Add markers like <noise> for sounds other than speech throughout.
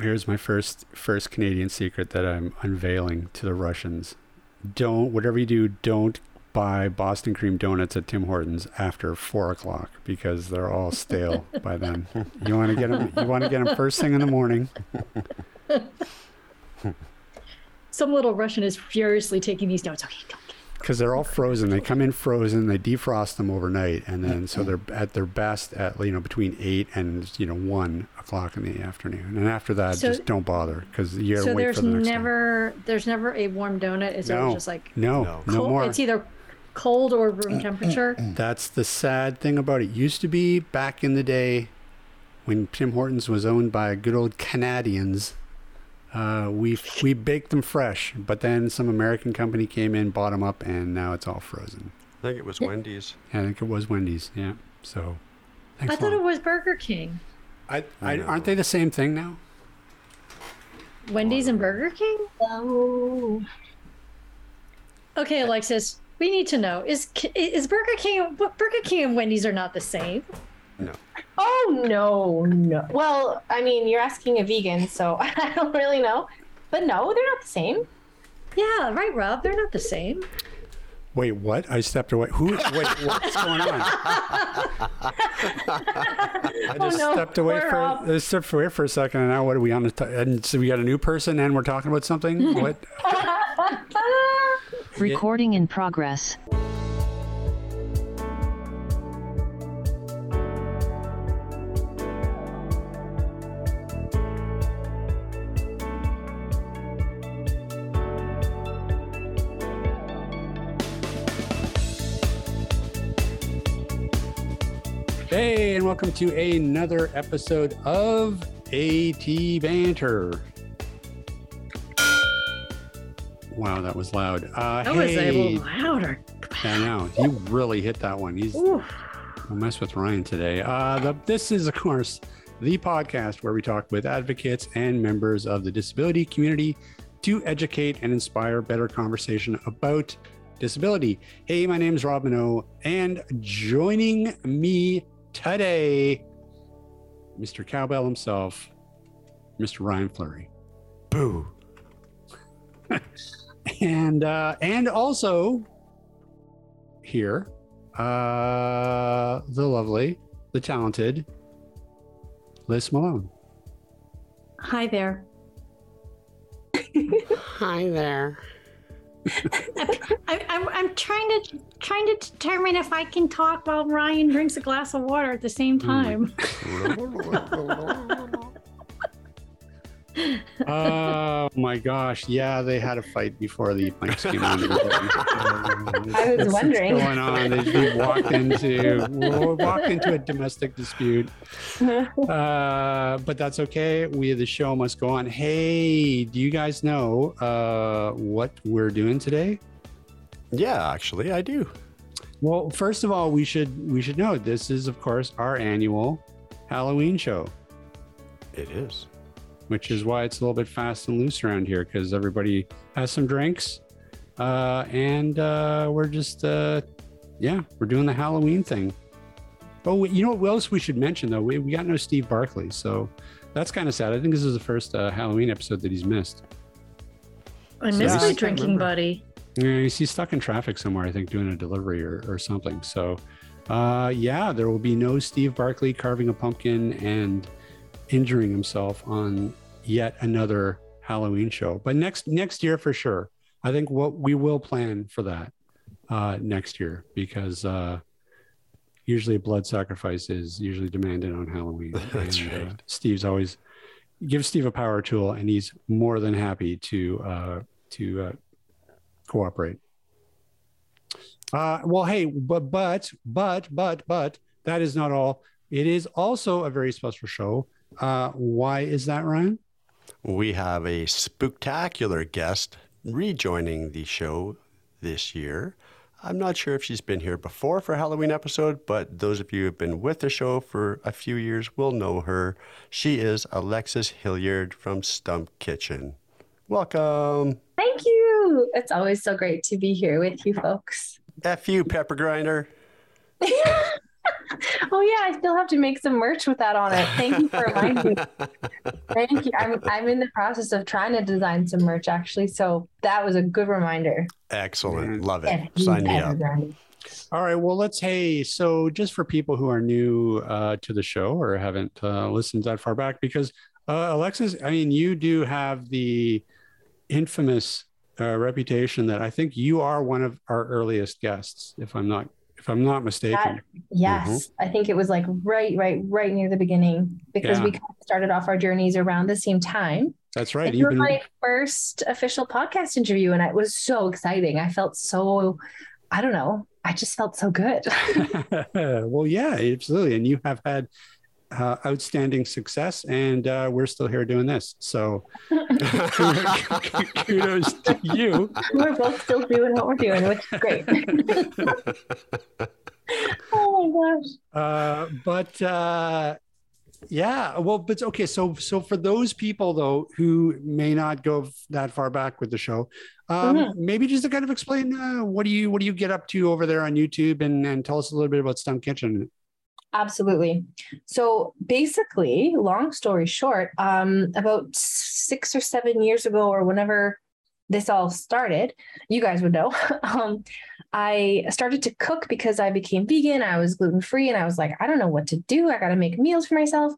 Here's my first first Canadian secret that I'm unveiling to the Russians. Don't whatever you do, don't buy Boston cream donuts at Tim Hortons after four o'clock because they're all stale <laughs> by then. You want to get them. You want to get them first thing in the morning. <laughs> Some little Russian is furiously taking these notes. Okay, don't. Because they're all frozen. They come in frozen. They defrost them overnight, and then so mm-hmm. they're at their best at you know between eight and you know one o'clock in the afternoon. And after that, So- just don't bother because you gotta So wait there's for the next one. never there's never a warm donut. Is No, it just like no, No. no more. It's either cold or room temperature. <clears throat> That's the sad thing about it. Used to be back in the day when Tim Hortons was owned by good old Canadians. Uh, we we baked them fresh, but then some American company came in, bought them up, and now it's all frozen. I think it was Wendy's. I think it was Wendy's. Yeah. So. Thanks I a thought it was Burger King. I, I, No. aren't they the same thing now? Wendy's and Burger King? Oh. Okay, Alexis, we need to know is is Burger King Burger King and Wendy's are not the same? No. Oh no, no. Well, I mean, you're asking a vegan, so <laughs> I don't really know. But no, they're not the same. Yeah, right, Rob. They're not the same. Wait, what? I stepped away. Who? Wait, what's going on? <laughs> Oh, I just no, stepped away poor for Rob. I stepped away for a second, and now what are we on? The t- and so we got a new person, and we're talking about something. <laughs> What? Recording in progress. Hey, and welcome to another episode of AT Banter. Wow, that was loud. Uh, That was a little louder. I know you really hit that one. He's Ooh. I'll mess with Ryan today. Uh, the, this is, of course, the podcast where we talk with advocates and members of the disability community to educate and inspire better conversation about disability. Hey, my name is Rob Mineault, and joining me today, Mr. Cowbell himself, Mr. Ryan Fleury. Boo. <laughs> and uh and also here uh the lovely the talented liz malone Hi there. <laughs> Hi there. <laughs> I, I'm, I'm trying to trying to determine if I can talk while Ryan drinks a glass of water at the same time. <laughs> <laughs> oh my gosh. Yeah they had a fight before the mics came on I was wondering. What's going on? They, they walked into walked into a domestic dispute. <laughs> Uh but that's okay. We the show must go on. Hey do you guys know uh what we're doing today? Yeah, actually, I do. Well, first of all, we should we should know this is of course our annual Halloween show, It is. Which is why it's a little bit fast and loose around here because everybody has some drinks, uh, and uh, we're just uh, yeah, we're doing the Halloween thing. Oh, you know what else we should mention though? We, we got no Steve Barclay, so that's kind of sad. I think this is the first uh, Halloween episode that he's missed. I So miss my drinking buddy. Yeah, he's he's stuck in traffic somewhere, I think, doing a delivery or, or something. So, uh, yeah, there will be no Steve Barclay carving a pumpkin and injuring himself on yet another Halloween show. But next next year for sure. I think what we will plan for that uh, next year because uh, usually a blood sacrifice is usually demanded on Halloween. <laughs> That's And, uh. Steve's always give Steve a power tool, and he's more than happy to uh, to uh, cooperate. Uh, well, hey, but but but but but that is not all. It is also a very special show. Uh, why is that, Ryan? We have a spectacular guest rejoining the show this year. I'm not sure if she's been here before for a Halloween episode, but those of you who have been with the show for a few years will know her. She is Alexis Hillyard from Stump Kitchen. Welcome. Thank you. It's always so great to be here with you folks. F you, pepper grinder. <laughs> oh yeah, I still have to make some merch with that on it. Thank you for reminding me. Thank you. I'm I'm in the process of trying to design some merch actually. So that was a good reminder. Excellent. Love it. Yeah, Sign me up. design. All right. Well, let's. Hey, so just for people who are new uh, to the show or haven't uh, listened that far back, because uh, Alexis, I mean, you do have the infamous uh, reputation that I think you are one of our earliest guests, if I'm not if I'm not mistaken. Yes, mm-hmm. I think it was like right, right, right near the beginning because Yeah. we kind of started off our journeys around the same time. That's right. You You've were been my first official podcast interview, and it was so exciting. I felt so, I don't know, I just felt so good. <laughs> <laughs> well, yeah, absolutely. And you have had uh, outstanding success, and uh, we're still here doing this. So <laughs> kudos to you. we're both still doing what we're doing, which is great. <laughs> oh my gosh. Uh, but uh, yeah, well, but okay. So, so for those people though who may not go that far back with the show, um, Mhm. maybe just to kind of explain uh, what do you what do you get up to over there on YouTube, and and tell us a little bit about Stump Kitchen. Absolutely. So basically, long story short, um, about six or seven years ago, or whenever this all started, you guys would know. <laughs> um, I started to cook because I became vegan. I was gluten free, and I was like, I don't know what to do. I got to make meals for myself,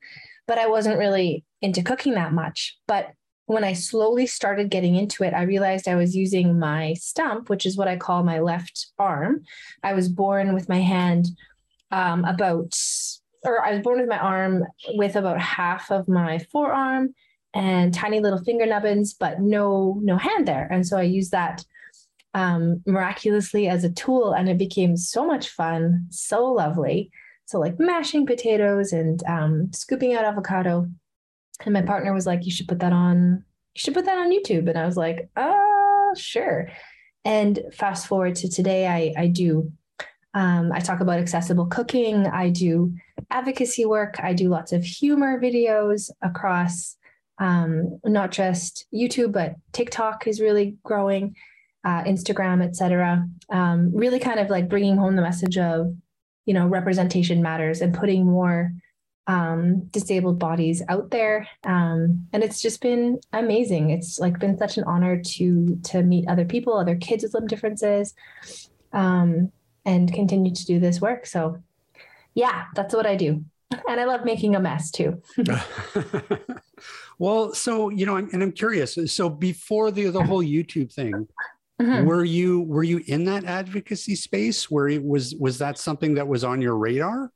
but I wasn't really into cooking that much. But when I slowly started getting into it, I realized I was using my stump, which is what I call my left arm. I was born with my hand um, about, or I was born with my arm with about half of my forearm and tiny little finger nubbins, but no no hand there. And so I used that um, miraculously as a tool, and it became so much fun, so lovely. So like mashing potatoes and um, scooping out avocado. And my partner was like, "You should put that on. You should put that on YouTube." And I was like, "Uh, sure." And fast forward to today, I I do um, I talk about accessible cooking. I do advocacy work. I do lots of humor videos across um, not just YouTube, but TikTok is really growing, uh, Instagram, etc. Um, really kind of like bringing home the message of, you know, representation matters and putting more um, disabled bodies out there. Um, and it's just been amazing. It's like been such an honor to to meet other people, other kids with limb differences. Um, and continue to do this work. So, yeah, that's what I do. And I love making a mess too. <laughs> well, so you know, and I'm curious. So before the the whole YouTube thing, Mhm. were you were you in that advocacy space? Where it was was that something that was on your radar?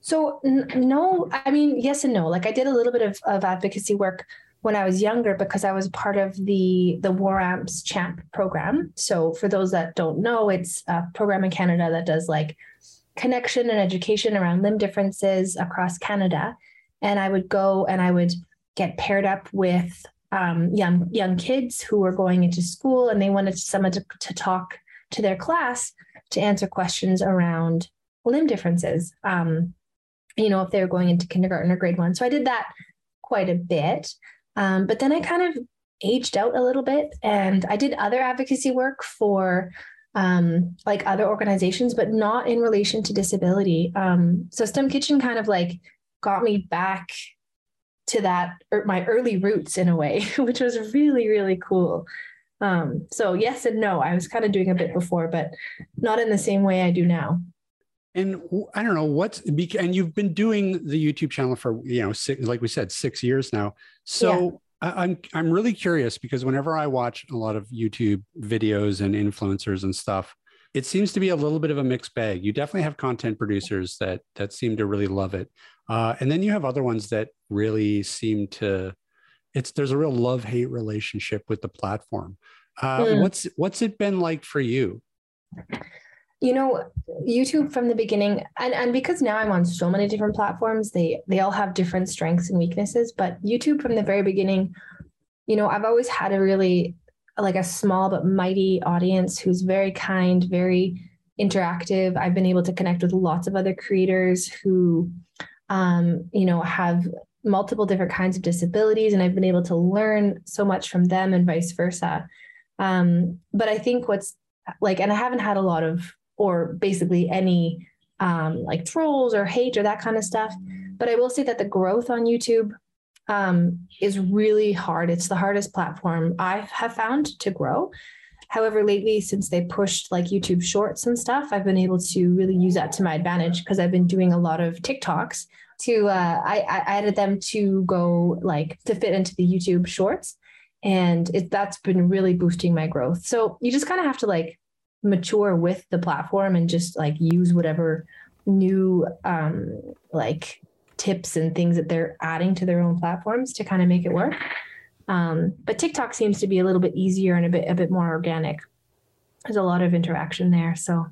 So, n- no, I mean, yes and no. Like, I did a little bit of, of advocacy work when I was younger because I was part of the the War Amps Champ program. So, for those that don't know, it's a program in Canada that does like connection and education around limb differences across Canada. And I would go and I would get paired up with um, young young kids who were going into school and they wanted someone to, to talk to their class to answer questions around limb differences. Um, you know, if they were going into kindergarten or grade one. So I did that quite a bit. Um, but then I kind of aged out a little bit and I did other advocacy work for um, like other organizations, but not in relation to disability. Um, so Stump Kitchen kind of like got me back to that, or my early roots in a way, <laughs> which was really, really cool. Um, so yes and no, I was kind of doing a bit before, but not in the same way I do now. And I don't know what's and you've been doing the YouTube channel for you know six, like we said six years now. So I, I'm I'm really curious because whenever I watch a lot of YouTube videos and influencers and stuff, it seems to be a little bit of a mixed bag. You definitely have content producers that that seem to really love it, uh, and then you have other ones that really seem to. It's there's a real love hate relationship with the platform. Uh, Mm. What's what's it been like for you? You know youtube from the beginning and, and because now i'm on so many different platforms they they all have different strengths and weaknesses but youtube from the very beginning you know i've always had a really like a small but mighty audience who's very kind very interactive. I've been able to connect with lots of other creators who um, you know have multiple different kinds of disabilities and i've been able to learn so much from them and vice versa. Um, but i think what's like and i haven't had a lot of or basically any um, like trolls or hate or that kind of stuff. But I will say that the growth on YouTube um, is really hard. It's the hardest platform I have found to grow. However, lately, since they pushed like YouTube shorts and stuff, I've been able to really use that to my advantage because I've been doing a lot of TikToks to, uh, I, I added them to go like to fit into the YouTube shorts. And it, that's been really boosting my growth. So you just kind of have to like mature with the platform and just like use whatever new um, like tips and things that they're adding to their own platforms to kind of make it work. Um, but TikTok seems to be a little bit easier and a bit a bit more organic. There's a lot of interaction there, so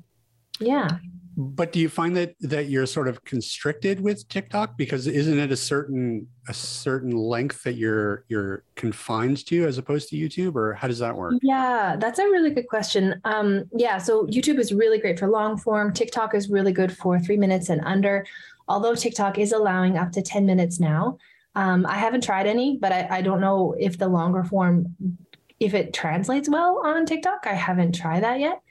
yeah. But do you find that that you're sort of constricted with TikTok because isn't it a certain a certain length that you're you're confined to as opposed to YouTube, or how does that work? Yeah, that's a really good question. Um, yeah, so YouTube is really great for long form. TikTok is really good for three minutes and under. Although TikTok is allowing up to ten minutes now, um, I haven't tried any, but I, I don't know if the longer form, if it translates well on TikTok. I haven't tried that yet.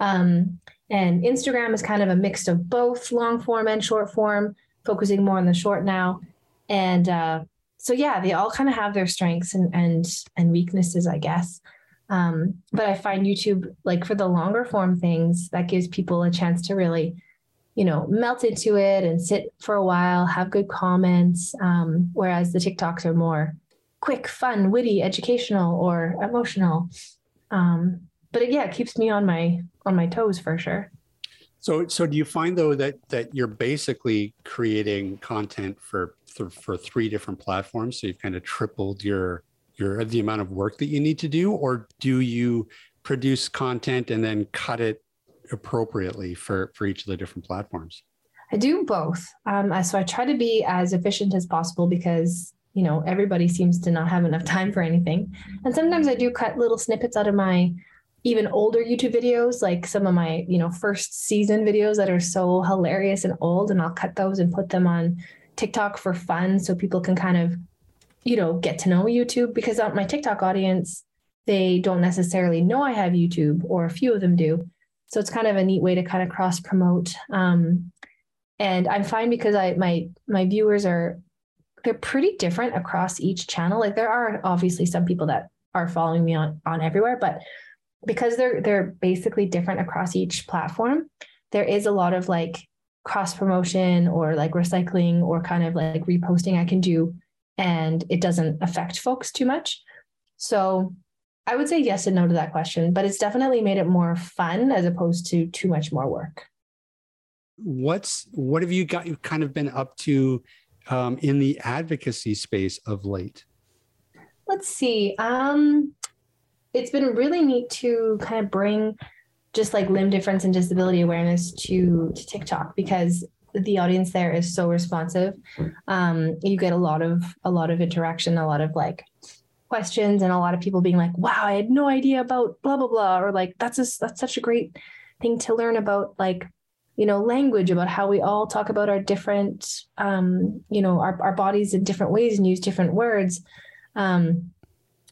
Um, and Instagram is kind of a mix of both long form and short form, focusing more on the short now. And uh, so yeah, they all kind of have their strengths and and and weaknesses, I guess. Um, but I find YouTube like for the longer form things that gives people a chance to really you know, melt into it and sit for a while, have good comments. Um, whereas the TikToks are more quick, fun, witty, educational, or emotional. Um, but yeah, it keeps me on my on my toes for sure. So, so do you find though that that you're basically creating content for for, for three different platforms? So you've kind of tripled your your the amount of work that you need to do, or do you produce content and then cut it appropriately for for each of the different platforms? I do both. Um, so I try to be as efficient as possible because you know everybody seems to not have enough time for anything, and sometimes I do cut little snippets out of my even older YouTube videos, like some of my you know first season videos that are so hilarious and old, and I'll cut those and put them on TikTok for fun, so people can kind of you know get to know YouTube because my TikTok audience they don't necessarily know I have YouTube, or a few of them do so it's kind of a neat way to kind of cross promote. Um, and I'm fine because I my my viewers are they're pretty different across each channel. Like there are obviously some people that are following me on on everywhere, but because they're they're basically different across each platform, there is a lot of like cross promotion or like recycling or kind of like reposting I can do and it doesn't affect folks too much. So I would say yes and no to that question, but it's definitely made it more fun as opposed to too much more work. What's what have you got? You've kind of been up to um, in the advocacy space of late. Let's see. Um, it's been really neat to kind of bring just like limb difference and disability awareness to to TikTok because the audience there is so responsive. Um, you get a lot of a lot of interaction, a lot of like questions and a lot of people being like, wow, I had no idea about blah, blah, blah. Or like, that's, a, that's such a great thing to learn about, like, you know, language, about how we all talk about our different, um, you know, our, our bodies in different ways and use different words. Um,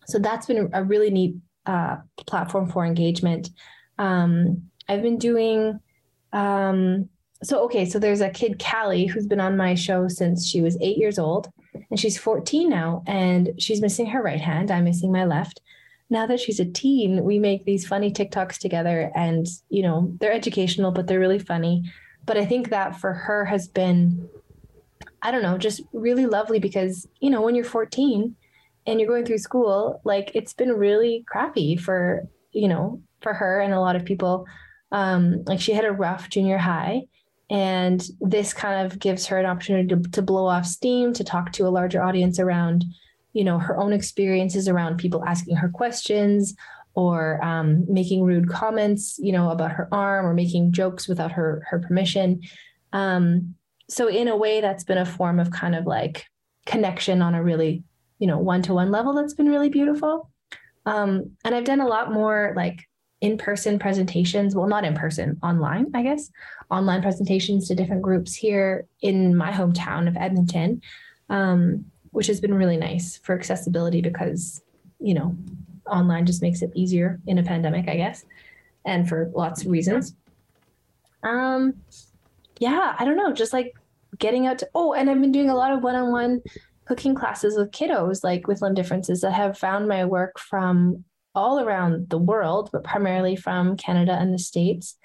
so that's been a really neat uh, platform for engagement. Um, I've been doing, um, so okay, so there's a kid, Callie, who's been on my show since she was eight years old and she's 14 now and she's missing her right hand i'm missing my left now that she's a teen we make these funny tiktoks together and you know they're educational but they're really funny but i think that for her has been i don't know just really lovely because you know when you're 14 and you're going through school like it's been really crappy for you know for her and a lot of people um like she had a rough junior high and this kind of gives her an opportunity to, to blow off steam, to talk to a larger audience around, you know, her own experiences around people asking her questions or um, making rude comments, you know, about her arm or making jokes without her her permission. Um, so in a way, that's been a form of kind of like connection on a really, you know, one to one level. That's been really beautiful. Um, and I've done a lot more like in-person presentations well not in person online i guess online presentations to different groups here in my hometown of edmonton um, which has been really nice for accessibility because you know online just makes it easier in a pandemic i guess and for lots of reasons um yeah, I don't know, just like getting out to, oh, and I've been doing a lot of one on one cooking classes with kiddos, like with limb differences that have found my work from all around the world, but primarily from Canada and the States,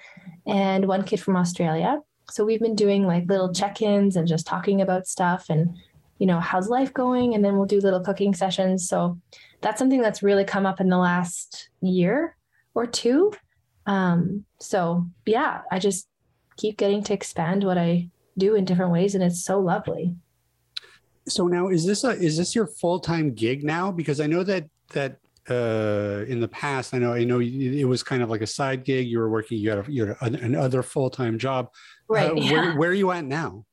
and one kid from Australia. So we've been doing like little check ins and just talking about stuff and, you know, how's life going? And then we'll do little cooking sessions. So that's something that's really come up in the last year or two. Um, so yeah, I just keep getting to expand what I do in different ways, and it's so lovely. So now, is this a is this your full time gig now? Because I know that that uh, in the past, I know I know it was kind of like a side gig. You were working, you had, a, you had another full time job. Right. Uh, yeah. where, where are you at now?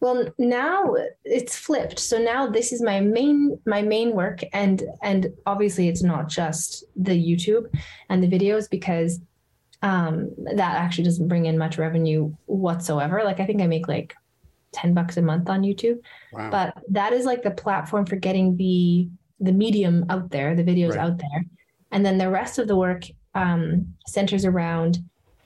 Well, now it's flipped. So now this is my main my main work, and and obviously it's not just the YouTube and the videos because um, that actually doesn't bring in much revenue whatsoever. Like I think I make like 10 bucks a month on YouTube. Wow. But that is like the platform for getting the the medium out there, the videos right. out there. And then the rest of the work um, centers around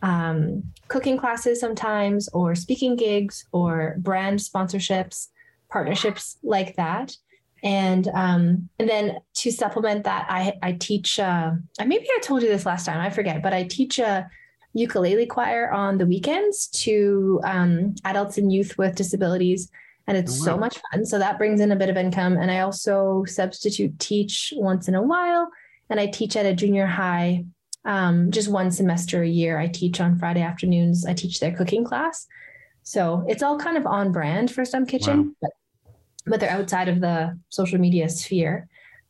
um, cooking classes sometimes or speaking gigs or brand sponsorships, partnerships like that and um, and then to supplement that, I I teach. Uh, maybe I told you this last time. I forget, but I teach a ukulele choir on the weekends to um, adults and youth with disabilities, and it's oh, wow. so much fun. So that brings in a bit of income, and I also substitute teach once in a while, and I teach at a junior high. Um, just one semester a year. I teach on Friday afternoons. I teach their cooking class. So it's all kind of on brand for Stump Kitchen, wow. but but they're outside of the social media sphere.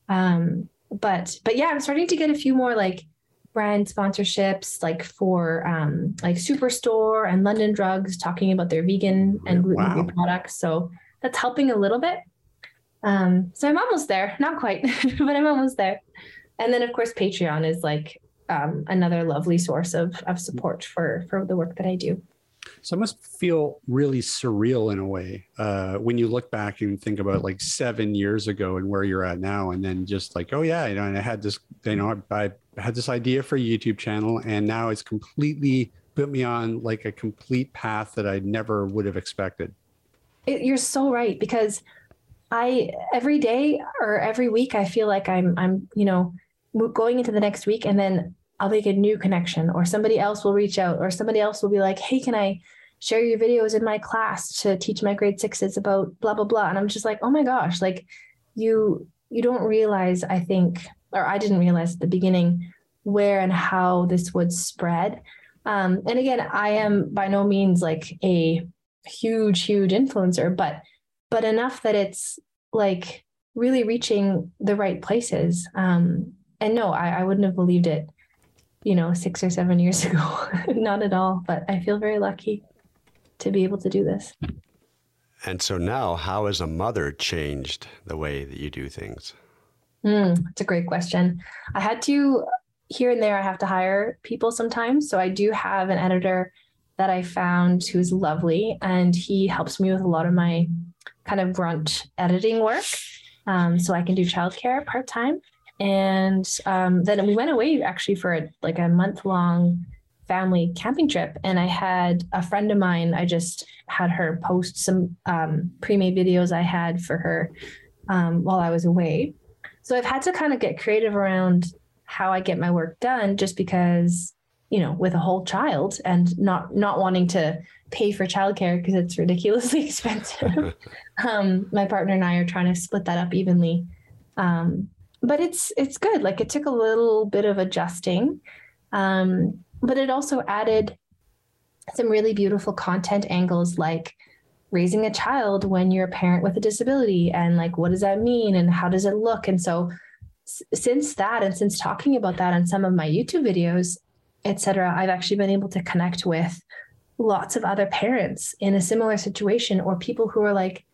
Um, but but yeah, I'm starting to get a few more like brand sponsorships, like for um, like Superstore and London Drugs, talking about their vegan and gluten free wow. products. So that's helping a little bit. Um, so I'm almost there, not quite, <laughs> but I'm almost there. And then of course Patreon is like um, another lovely source of of support for for the work that I do. So it must feel really surreal in a way uh, when you look back and think about like seven years ago and where you're at now, and then just like, oh yeah, you know, and I had this, you know, I, I had this idea for a YouTube channel, and now it's completely put me on like a complete path that I never would have expected. It, you're so right because I every day or every week I feel like I'm I'm you know going into the next week and then I'll make a new connection or somebody else will reach out or somebody else will be like, hey, can I share your videos in my class to teach my grade sixes about blah, blah, blah. And I'm just like, oh my gosh, like you, you don't realize, I think, or I didn't realize at the beginning where and how this would spread. Um, and again, I am by no means like a huge, huge influencer, but, but enough that it's like really reaching the right places. Um, and no, I, I wouldn't have believed it you know, six or seven years <laughs> ago. Not at all, but I feel very lucky to be able to do this. And so now, how has a mother changed the way that you do things? Mm, it's a great question. I had to, here and there, I have to hire people sometimes. So I do have an editor that I found who's lovely, and he helps me with a lot of my kind of grunt editing work. Um, so I can do childcare part time and um, then we went away actually for a, like a month long family camping trip and i had a friend of mine i just had her post some um, pre-made videos i had for her um, while i was away so i've had to kind of get creative around how i get my work done just because you know with a whole child and not not wanting to pay for childcare because it's ridiculously <laughs> expensive. <laughs> Um, my partner and i are trying to split that up evenly. Um, but it's it's good. Like it took a little bit of adjusting, um, but it also added some really beautiful content angles, like raising a child when you're a parent with a disability, and like what does that mean, and how does it look, and so since that, and since talking about that on some of my YouTube videos, etc., I've actually been able to connect with lots of other parents in a similar situation, or people who are like,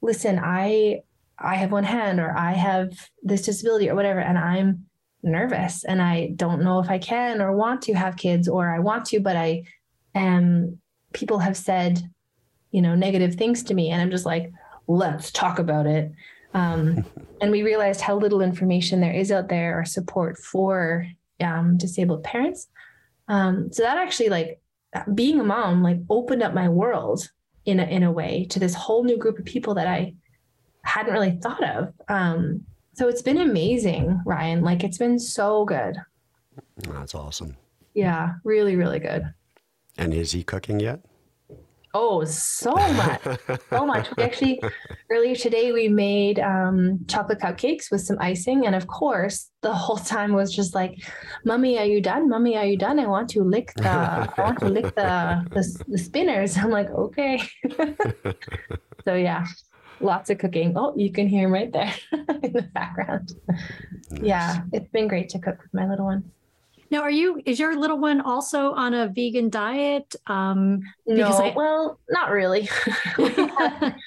listen, I I have one hand or I have this disability or whatever, and I'm nervous and I don't know if I can or want to have kids or I want to, but I am, people have said, you know, negative things to me. And I'm just like, let's talk about it. Um, <laughs> and we realized how little information there is out there or support for um, disabled parents. Um, so that actually like being a mom like opened up my world in a, in a way to this whole new group of people that I hadn't really thought of. Um, so it's been amazing, Ryan. Like it's been so good. That's awesome. Yeah, really, really good. And is he cooking yet? Oh, so much, so much. We actually <laughs> earlier today we made um, chocolate cupcakes with some icing, and of course, the whole time was just like, "Mummy, are you done? Mummy, are you done? I want to lick the, I want to lick the the, the spinners." <laughs> I'm like, "Okay." <laughs> so yeah, lots of cooking. Oh, you can hear him right there in the background. Nice. Yeah, it's been great to cook with my little one. Now, are you? Is your little one also on a vegan diet? Um, Because no, I- well, not really. <laughs> we,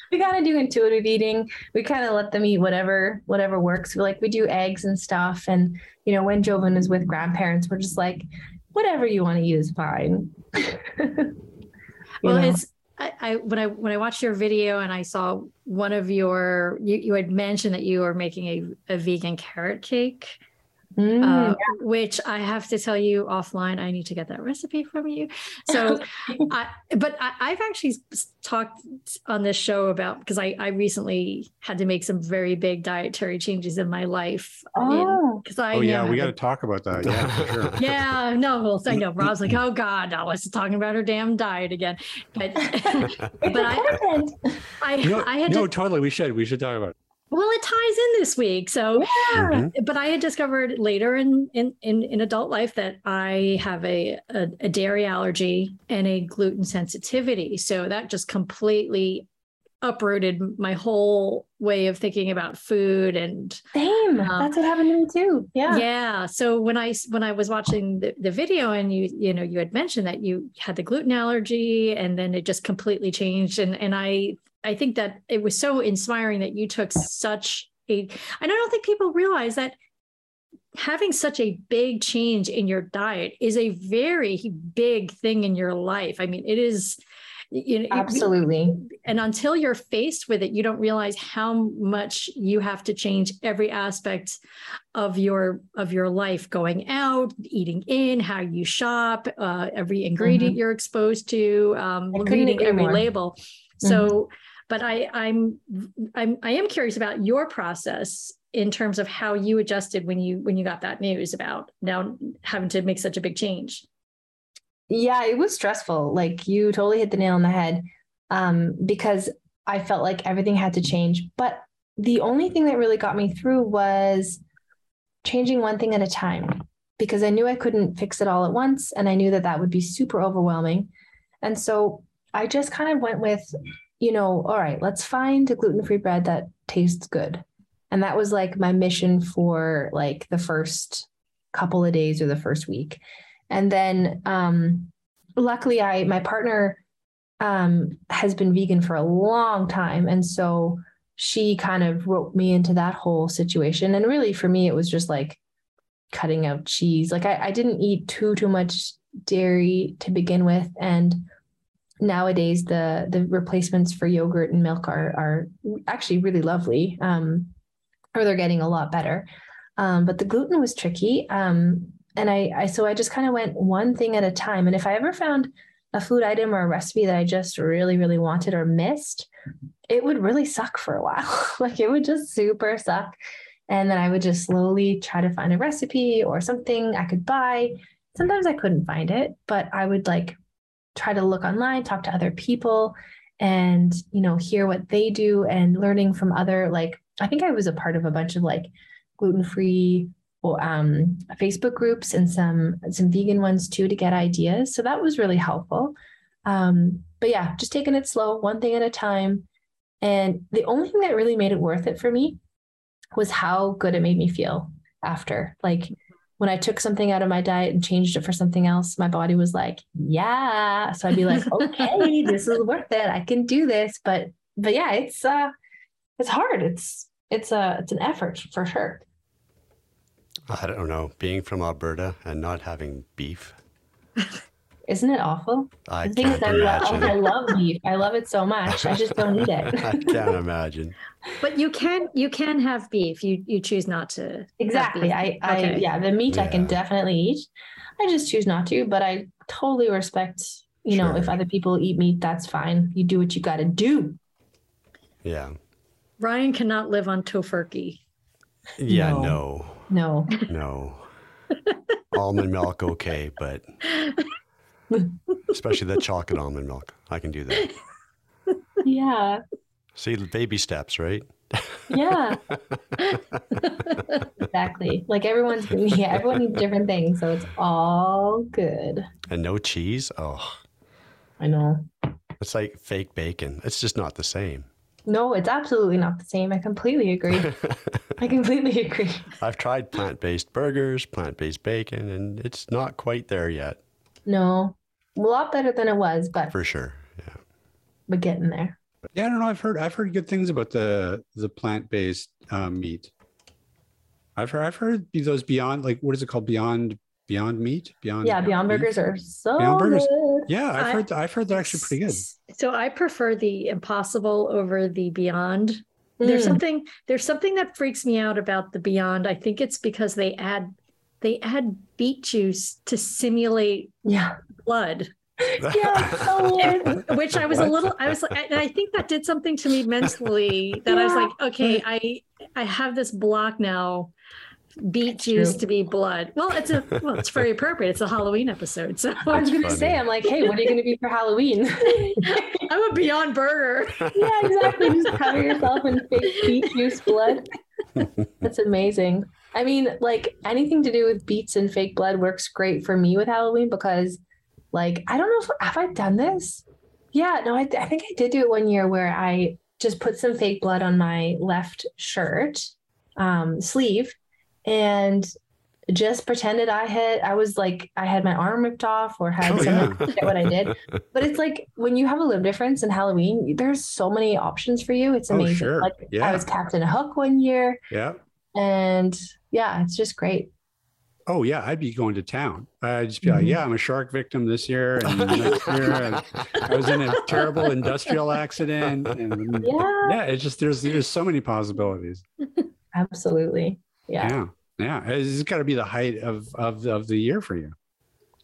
we gotta do intuitive eating. We kind of let them eat whatever whatever works. We like we do eggs and stuff, and you know when Joven is with grandparents, we're just like, whatever you want to eat is fine. <laughs> Well, know? it's I, I when I when I watched your video and I saw one of your you, you had mentioned that you were making a, a vegan carrot cake. Mm, uh, which I have to tell you offline. I need to get that recipe from you. <laughs> So, I, but I, I've actually talked on this show about because I, I recently had to make some very big dietary changes in my life. oh, Because I Oh yeah, know we got to to- talk about that. Yeah, for sure. <laughs> yeah, no, well, I know. Rob's like, <laughs> oh God, now let's talking about her damn diet again. But, it's but I, important. I, No, I had no, to. totally. We should. We should talk about it. Well, it ties in this week, so Yeah. Mhm. but I had discovered later in in in, in adult life that I have a, a a dairy allergy and a gluten sensitivity. So that just completely uprooted my whole way of thinking about food and Same. Um, That's what happened to me too. Yeah. yeah. So when I when I was watching the, the video and you you know you had mentioned that you had the gluten allergy and then it just completely changed and and I I think that it was so inspiring that you took such a and I don't think people realize that having such a big change in your diet is a very big thing in your life. I mean, it is you know Absolutely. and until you're faced with it you don't realize how much you have to change every aspect of your of your life going out eating in how you shop uh, every ingredient you're exposed to um, reading every more. label so but i i'm i'm i am curious about your process in terms of how you adjusted when you when you got that news about now having to make such a big change Yeah, it was stressful. Like you totally hit the nail on the head. Um, because I felt like everything had to change. But the only thing that really got me through was changing one thing at a time because I knew I couldn't fix it all at once. And I knew that that would be super overwhelming. And so I just kind of went with, you know, all right, let's find a gluten free bread that tastes good. And that was like my mission for like the first couple of days or the first week. And then um, luckily I my partner um, has been vegan for a long time. And so she kind of roped me into that whole situation. And really for me, it was just like cutting out cheese. Like I, I didn't eat too too much dairy to begin with. And nowadays the the replacements for yogurt and milk are are actually really lovely. Um, or they're getting a lot better. Um, but the gluten was tricky. Um, and I, I so I just kind of went one thing at a time. And if I ever found a food item or a recipe that I just really, really wanted or missed, it would really suck for a while. <laughs> like it would just super suck. And then I would just slowly try to find a recipe or something I could buy. Sometimes I couldn't find it, but I would like try to look online, talk to other people and, you know, hear what they do and learning from other like I think I was a part of a bunch of like gluten-free um, Facebook groups and some some vegan ones too to get ideas. So that was really helpful. Um, but yeah, just taking it slow, one thing at a time. And the only thing that really made it worth it for me was how good it made me feel after. Like when I took something out of my diet and changed it for something else, my body was like, yeah. So I'd be like, <laughs> okay, this is worth it. I can do this. But but yeah, it's uh it's hard. It's it's a it's an effort for sure. I don't know. Being from Alberta and not having beef, <laughs> Isn't it awful? I The thing is, can't I love, I love beef. I love it so much. I just don't eat it. <laughs> I can't imagine. but you can you can have beef you you choose not to Exactly. I, I Okay. yeah, the meat I can definitely eat. I just choose not to, but I totally respect, You know, if other people eat meat, that's fine. You do what you got to do. Yeah. Ryan cannot live on tofurkey. Yeah, No. no, No. no. <laughs> almond milk, okay, but <laughs> especially the chocolate almond milk. I can do that. <laughs> Yeah. See, baby steps, right? Yeah. exactly. Like everyone's yeah, everyone needs different things, so it's all good. And no cheese. Oh, I know. it's like fake bacon. It's just not the same. No, it's absolutely not the same. I completely agree. <laughs> I completely agree. I've tried plant based burgers, plant based bacon, and it's not quite there yet, No. A lot better than it was, but for sure. Yeah. but getting there. Yeah, I don't know. I've heard I've heard good things about the the plant based um, meat. I've heard I've heard those beyond like what is it called beyond beyond meat beyond Yeah, Beyond Meat? Burgers are so Beyond Burgers. good. Yeah, I've I- heard I've heard they're actually pretty good. So I prefer the impossible over the beyond. There's Mm. something there's something that freaks me out about the beyond. I think it's because they add they add beet juice to simulate Yeah. blood, Yeah. so <laughs> which I was a little I was like and I think that did something to me mentally that I was like, okay, I I have this block now. Beet juice to be blood. Well, it's a well, it's very appropriate. It's a Halloween episode. So I was gonna say. I'm like, hey, what are you gonna be for Halloween? <laughs> I'm a Beyond Burger. yeah, exactly. Just cover yourself in fake beet juice blood. <laughs> That's amazing. I mean, like anything to do with beets and fake blood works great for me with Halloween because, like, I don't know if have I done this. Yeah, no, I, I think I did do it one year where I just put some fake blood on my left shirt um, sleeve and just pretended I had I was like I had my arm ripped off or had Oh, some yeah. what I did. But it's like when you have a limb difference in Halloween, there's so many options for you. It's Oh, amazing. sure. Like Yeah. I was Captain Hook one year, Yeah. And yeah, it's just great. Oh yeah, I'd be going to town. I'd just be like, Mhm. yeah, I'm a shark victim this year, and next year and I was in a terrible industrial accident, and Yeah, yeah, it's just there's there's so many possibilities. <laughs> absolutely. Yeah. Yeah, yeah, it's got to be the height of of of the year for you.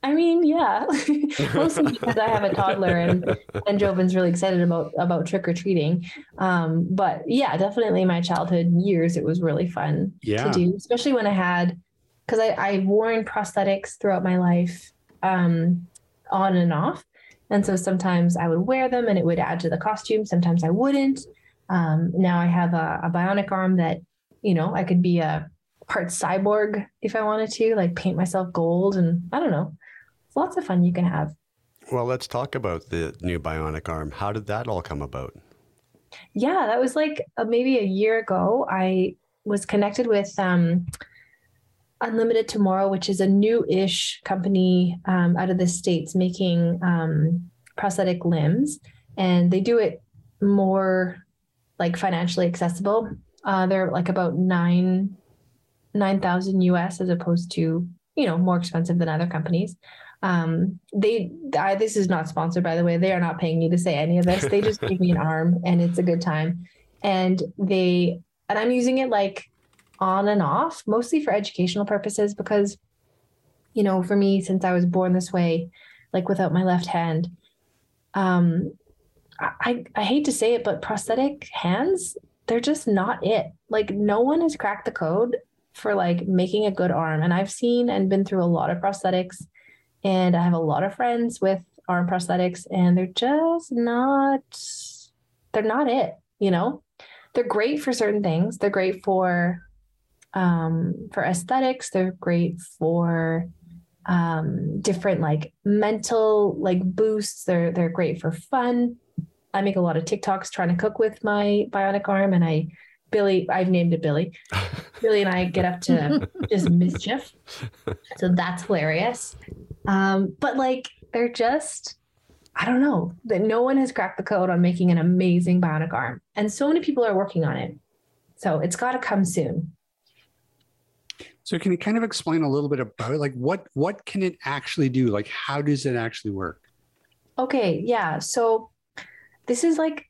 I mean, yeah. <laughs> Mostly because I have a toddler and <laughs> and Jovin's really excited about about trick or treating. Um, but yeah, definitely my childhood years, it was really fun Yeah. to do, especially when I had because I I've worn prosthetics throughout my life, um, on and off, and so sometimes I would wear them and it would add to the costume. Sometimes I wouldn't. Um, now I have a, a bionic arm that you know I could be a part cyborg if I wanted to, like paint myself gold, and I don't know. Lots of fun you can have. Well, let's talk about the new bionic arm. How did that all come about? Yeah, that was like uh, maybe a year ago. I was connected with um, Unlimited Tomorrow, which is a new-ish company um, out of the states making um, prosthetic limbs, and they do it more like financially accessible. Uh, they're like about nine nine thousand US as opposed to you know more expensive than other companies. Um, they I, this is not sponsored by the way. They are not paying me to say any of this. They just give me an <laughs> arm and it's a good time. And they and I'm using it like on and off, mostly for educational purposes because you know, for me since I was born this way, like without my left hand, um I I hate to say it, but prosthetic hands, they're just not it. Like no one has cracked the code for like making a good arm. And I've seen and been through a lot of prosthetics and I have a lot of friends with arm prosthetics and they're just not they're not it, you know? They're great for certain things. They're great for um for aesthetics, they're great for um different like mental like boosts. They're they're great for fun. I make a lot of TikToks trying to cook with my bionic arm and I Billy, I've named it Billy. <laughs> Billy and I get up to <laughs> just mischief. So that's hilarious. Um, but like they're just, I don't know, that no one has cracked the code on making an amazing bionic arm. And so many people are working on it. So it's got to come soon. So can you kind of explain a little bit about like what what can it actually do? Like how does it actually work? Okay, yeah. So this is like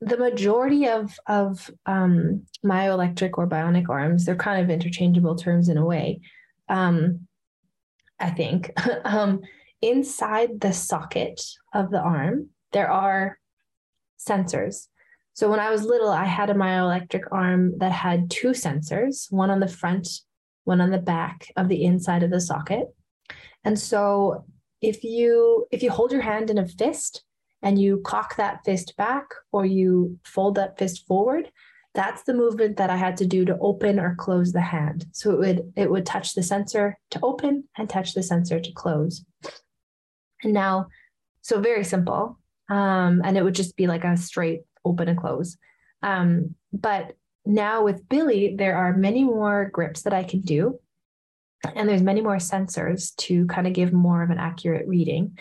the majority of of um, myoelectric or bionic arms. They're kind of interchangeable terms in a way. Um, I think <laughs> um, inside the socket of the arm, there are sensors. So when I was little, I had a myoelectric arm that had two sensors, one on the front, one on the back of the inside of the socket. And so if you if you hold your hand in a fist and you cock that fist back or you fold that fist forward, that's the movement that I had to do to open or close the hand. So it would it would touch the sensor to open and touch the sensor to close. And now, so very simple. Um, and it would just be like a straight open and close. Um, but now with Billy, there are many more grips that I can do. And there's many more sensors to kind of give more of an accurate reading.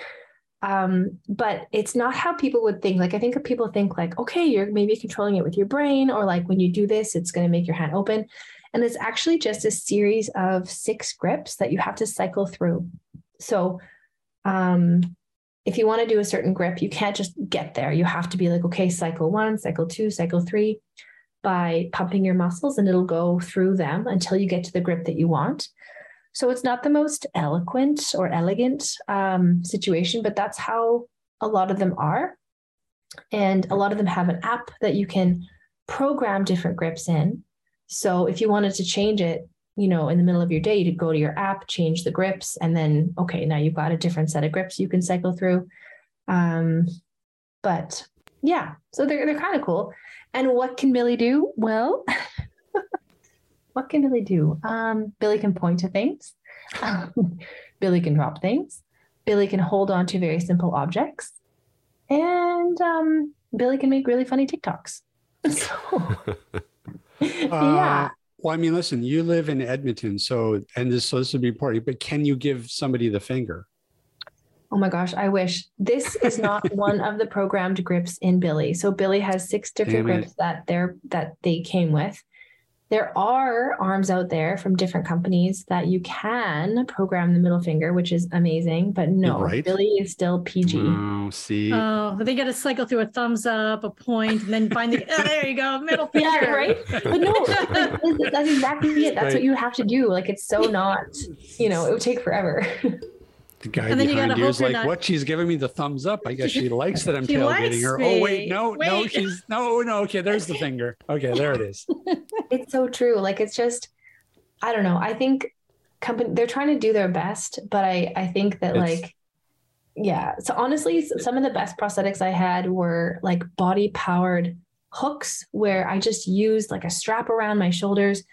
Um, but it's not how people would think. Like I think people think like, okay, you're maybe controlling it with your brain, or like when you do this, it's going to make your hand open. And it's actually just a series of six grips that you have to cycle through. So um, if you want to do a certain grip, you can't just get there. You have to be like, okay, cycle one, cycle two, cycle three by pumping your muscles, and it'll go through them until you get to the grip that you want. So it's not the most eloquent or elegant um, situation, but that's how a lot of them are. And a lot of them have an app that you can program different grips in. So if you wanted to change it, you know, in the middle of your day, to go to your app, change the grips, and then okay, now you've got a different set of grips you can cycle through. Um, but yeah, so they're they're kind of cool. And what can Millie do? Well, <laughs> what can Billy do? Um, Billy can point to things. <laughs> Billy can drop things. Billy can hold on to very simple objects. And um, Billy can make really funny TikToks. <laughs> So, <laughs> Uh, yeah. Well, I mean, listen, you live in Edmonton, so and this so this would be important. But can you give somebody the finger? Oh my gosh, I wish. This is not one of the programmed grips in Billy. So Billy has six different grips that they're that they came with. There are arms out there from different companies that you can program the middle finger, which is amazing. But no, right. Billy is still PG. Oh, mm, see, Oh, they got to cycle through a thumbs up, a point, and then find the. <laughs> Oh, there you go, middle finger. Yeah, right. But no, like, <laughs> that's exactly it. That's Right. what you have to do. Like it's so <laughs> not, you know, it would take forever. The guy And you behind you is like, not- "What? She's giving me the thumbs up. I guess she likes that I'm <laughs> tailgating her." Oh, wait, me. no, no, she's no, no. Okay, there's the finger. Okay, there it is. <laughs> it's so true. Like it's just, I don't know. I think company they're trying to do their best, but I I think that It's- like, yeah. So honestly, some of the best prosthetics I had were like body powered hooks where I just used like a strap around my shoulders,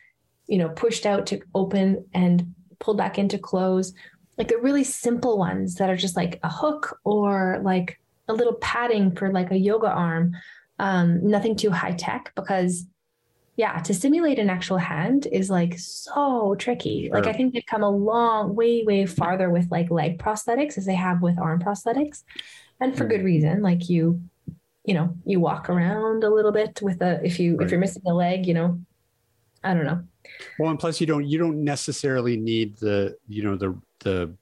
you know, pushed out to open and pulled back into close. Like the really simple ones that are just like a hook or like a little padding for like a yoga arm. Um, nothing too high tech because yeah, to simulate an actual hand is like so tricky. Like I think they've come a long way, way farther with like leg prosthetics as they have with arm prosthetics. And for Mm. good reason. Like you, you know, you walk around a little bit with a if you Right. if you're missing a leg, you know, I don't know. Well, and plus you don't you don't necessarily need the you know the the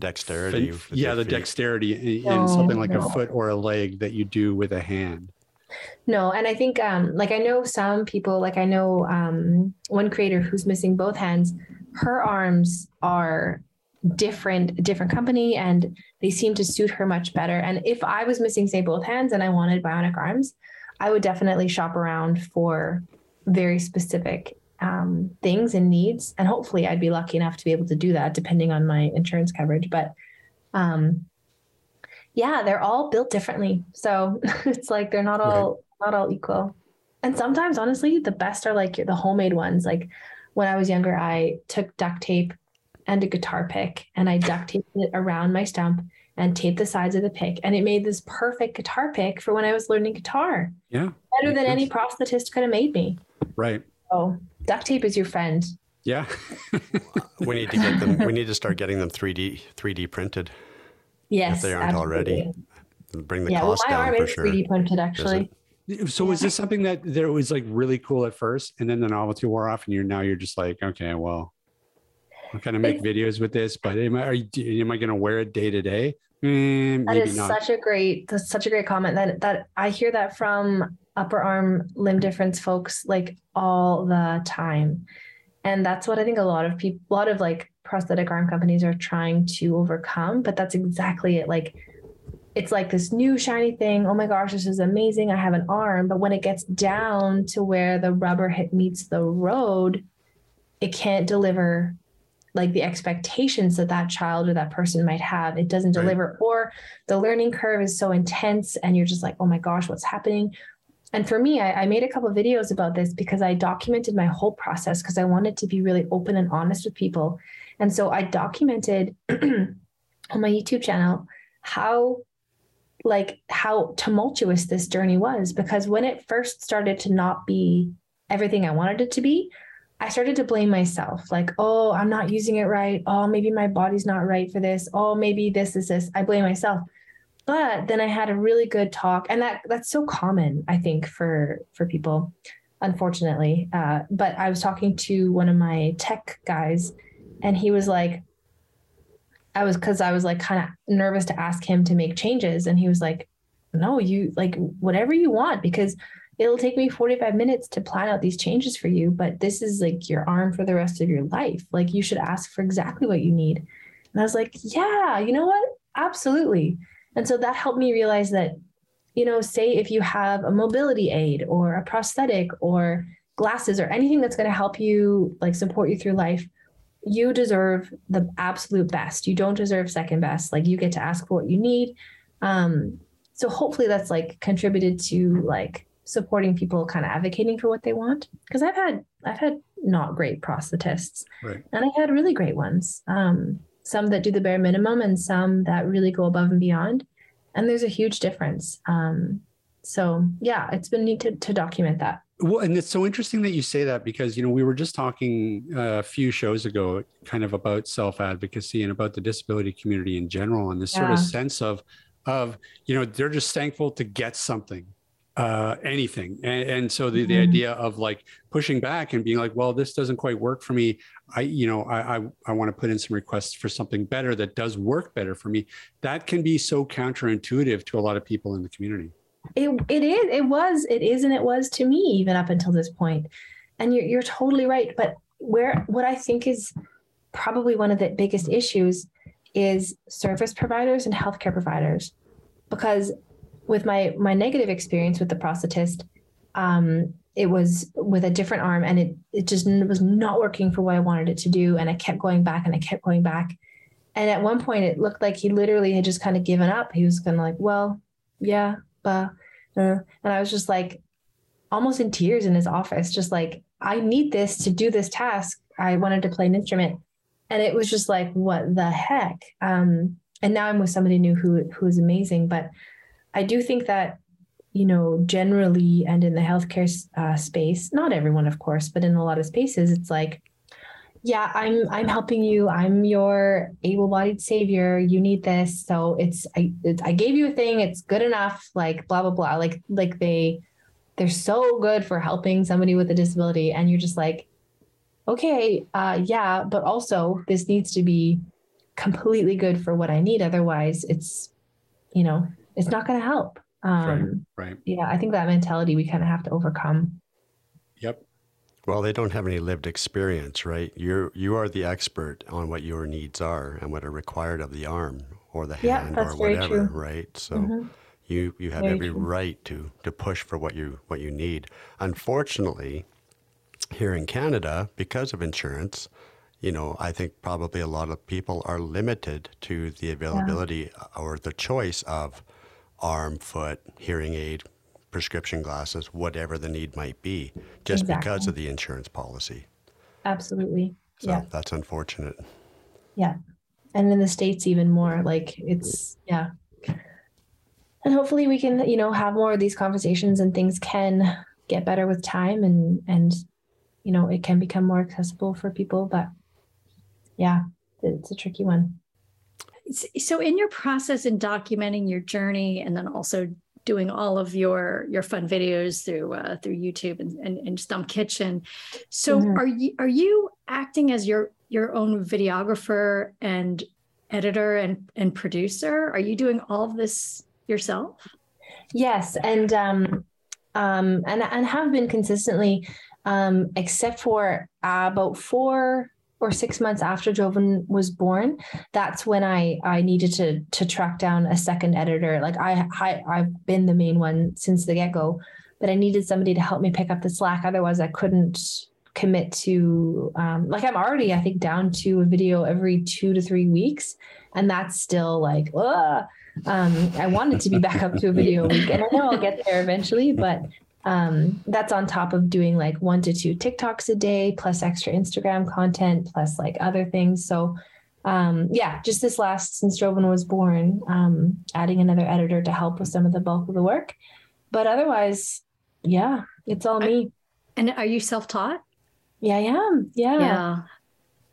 Dexterity. fin- yeah the feet. dexterity in, No, something like no. a foot or a leg that you do with a hand. No, and I think um like I know some people like I know um one creator who's missing both hands, her arms are different different company and they seem to suit her much better. And if I was missing say both hands and I wanted bionic arms, I would definitely shop around for very specific um things and needs and hopefully I'd be lucky enough to be able to do that depending on my insurance coverage, but um yeah, they're all built differently. So <laughs> it's like they're not all not all equal. And sometimes honestly, the best are like the homemade ones. Like when I was younger, I took duct tape and a guitar pick and I duct taped it around my stump and taped the sides of the pick. And it made this perfect guitar pick for when I was learning guitar. Yeah, Better than Makes any sense. prosthetist could have made me. right. Oh, duct tape is your friend. Yeah. <laughs> We need to get them. We need to start getting them 3D 3D printed. Yes. If they aren't already. Bring the Yeah, well, cost my down arm for is sure. 3D printed actually. So was this something that there was like really cool at first, and then the novelty wore off, and you're now you're just like, okay, well, I'm gonna make videos with this, but am I are you, am I gonna wear it day to day? Mm, That Maybe is not. such a great that's such a great comment that that I hear that from upper arm limb difference folks like all the time. And that's what I think a lot of people, a lot of like prosthetic arm companies are trying to overcome. But that's exactly it. Like, it's like this new shiny thing. Oh my gosh, this is amazing. I have an arm. But when it gets down to where the rubber hit meets the road, it can't deliver like the expectations that that child or that person might have. It doesn't deliver, right. or the learning curve is so intense and you're just like, oh my gosh, what's happening? And for me, I, I made a couple videos about this because I documented my whole process because I wanted to be really open and honest with people. And so I documented <clears throat> on my YouTube channel how like how tumultuous this journey was because when it first started to not be everything I wanted it to be, I started to blame myself like, oh, I'm not using it right. Oh, maybe my body's not right for this. Oh, maybe this is this. I blame myself. But then I had a really good talk, and that that's so common, I think, for for people, unfortunately. Uh, but I was talking to one of my tech guys, and he was like, I was because I was like kind of nervous to ask him to make changes, and he was like, no, you like whatever you want because it'll take me 45 minutes to plan out these changes for you, but this is like your arm for the rest of your life. Like you should ask for exactly what you need. And I was like, yeah, you know what? Absolutely. And so that helped me realize that, you know, say if you have a mobility aid or a prosthetic or glasses or anything that's going to help you like support you through life, you deserve the absolute best. You don't deserve second best. Like you get to ask for what you need. Um, so hopefully that's like contributed to like supporting people kind of advocating for what they want because i've had i've had not great prosthetists right. and i had really great ones um, some that do the bare minimum and some that really go above and beyond and there's a huge difference um, so yeah it's been neat to, to document that well, and it's so interesting that you say that because you know we were just talking uh, a few shows ago, kind of about self advocacy and about the disability community in general, and this yeah. sort of sense of of you know they're just thankful to get something, uh, anything. And, and so the, mm-hmm. the idea of like pushing back and being like, well, this doesn't quite work for me. I, you know, I, I, I want to put in some requests for something better that does work better for me. That can be so counterintuitive to a lot of people in the community. It, it is, it was, it is, and it was to me even up until this point. And you're, you're totally right. But where, what I think is probably one of the biggest issues is service providers and healthcare providers because with my my negative experience with the prosthetist, um, it was with a different arm, and it it just was not working for what I wanted it to do, and I kept going back and I kept going back, and at one point it looked like he literally had just kind of given up. He was kind of like, well, yeah, but, uh, and I was just like, almost in tears in his office, just like, I need this to do this task. I wanted to play an instrument, and it was just like, what the heck? Um, and now I'm with somebody new who who is amazing, but I do think that, you know, generally and in the healthcare uh, space, not everyone, of course, but in a lot of spaces, it's like, yeah, I'm I'm helping you. I'm your able-bodied savior. You need this, so it's I I gave you a thing. It's good enough. Like blah blah blah. Like like they they're so good for helping somebody with a disability, and you're just like, okay, uh, yeah, but also this needs to be completely good for what I need. Otherwise, it's you know it's not going to help. Um, right. right. Yeah, I think that mentality we kind of have to overcome. Yep. Well, they don't have any lived experience, right? You're you are the expert on what your needs are and what are required of the arm or the hand or whatever, right? So mm-hmm. you you have very every true. right to to push for what you what you need. Unfortunately, here in Canada, because of insurance, you know, I think probably a lot of people are limited to the availability yeah. or the choice of arm, foot, hearing aid, prescription glasses, whatever the need might be, just exactly. because of the insurance policy. Absolutely. So yeah. that's unfortunate. Yeah. And in the States, even more like it's, yeah. And hopefully we can, you know, have more of these conversations and things can get better with time and, and, you know, it can become more accessible for people. But yeah, it's a tricky one so in your process in documenting your journey and then also doing all of your your fun videos through uh, through YouTube and, and, and Stump Kitchen. So mm-hmm. are you are you acting as your your own videographer and editor and and producer? Are you doing all of this yourself? Yes, and um, um, and and have been consistently. um, except for uh, about four or six months after Joven was born, that's when I I needed to to track down a second editor. Like I, I I've been the main one since the get go, but I needed somebody to help me pick up the slack. Otherwise, I couldn't commit to um, like I'm already I think down to a video every two to three weeks, and that's still like ugh. Um, I wanted to be back up to a video a week, and I know I'll get there eventually, but um, that's on top of doing like one to two TikToks a day, plus extra Instagram content, plus like other things. So, um, yeah, just this last since Joven was born, um, adding another editor to help with some of the bulk of the work. But otherwise, yeah, it's all me. And are you self taught? Yeah, I am. Yeah. Yeah.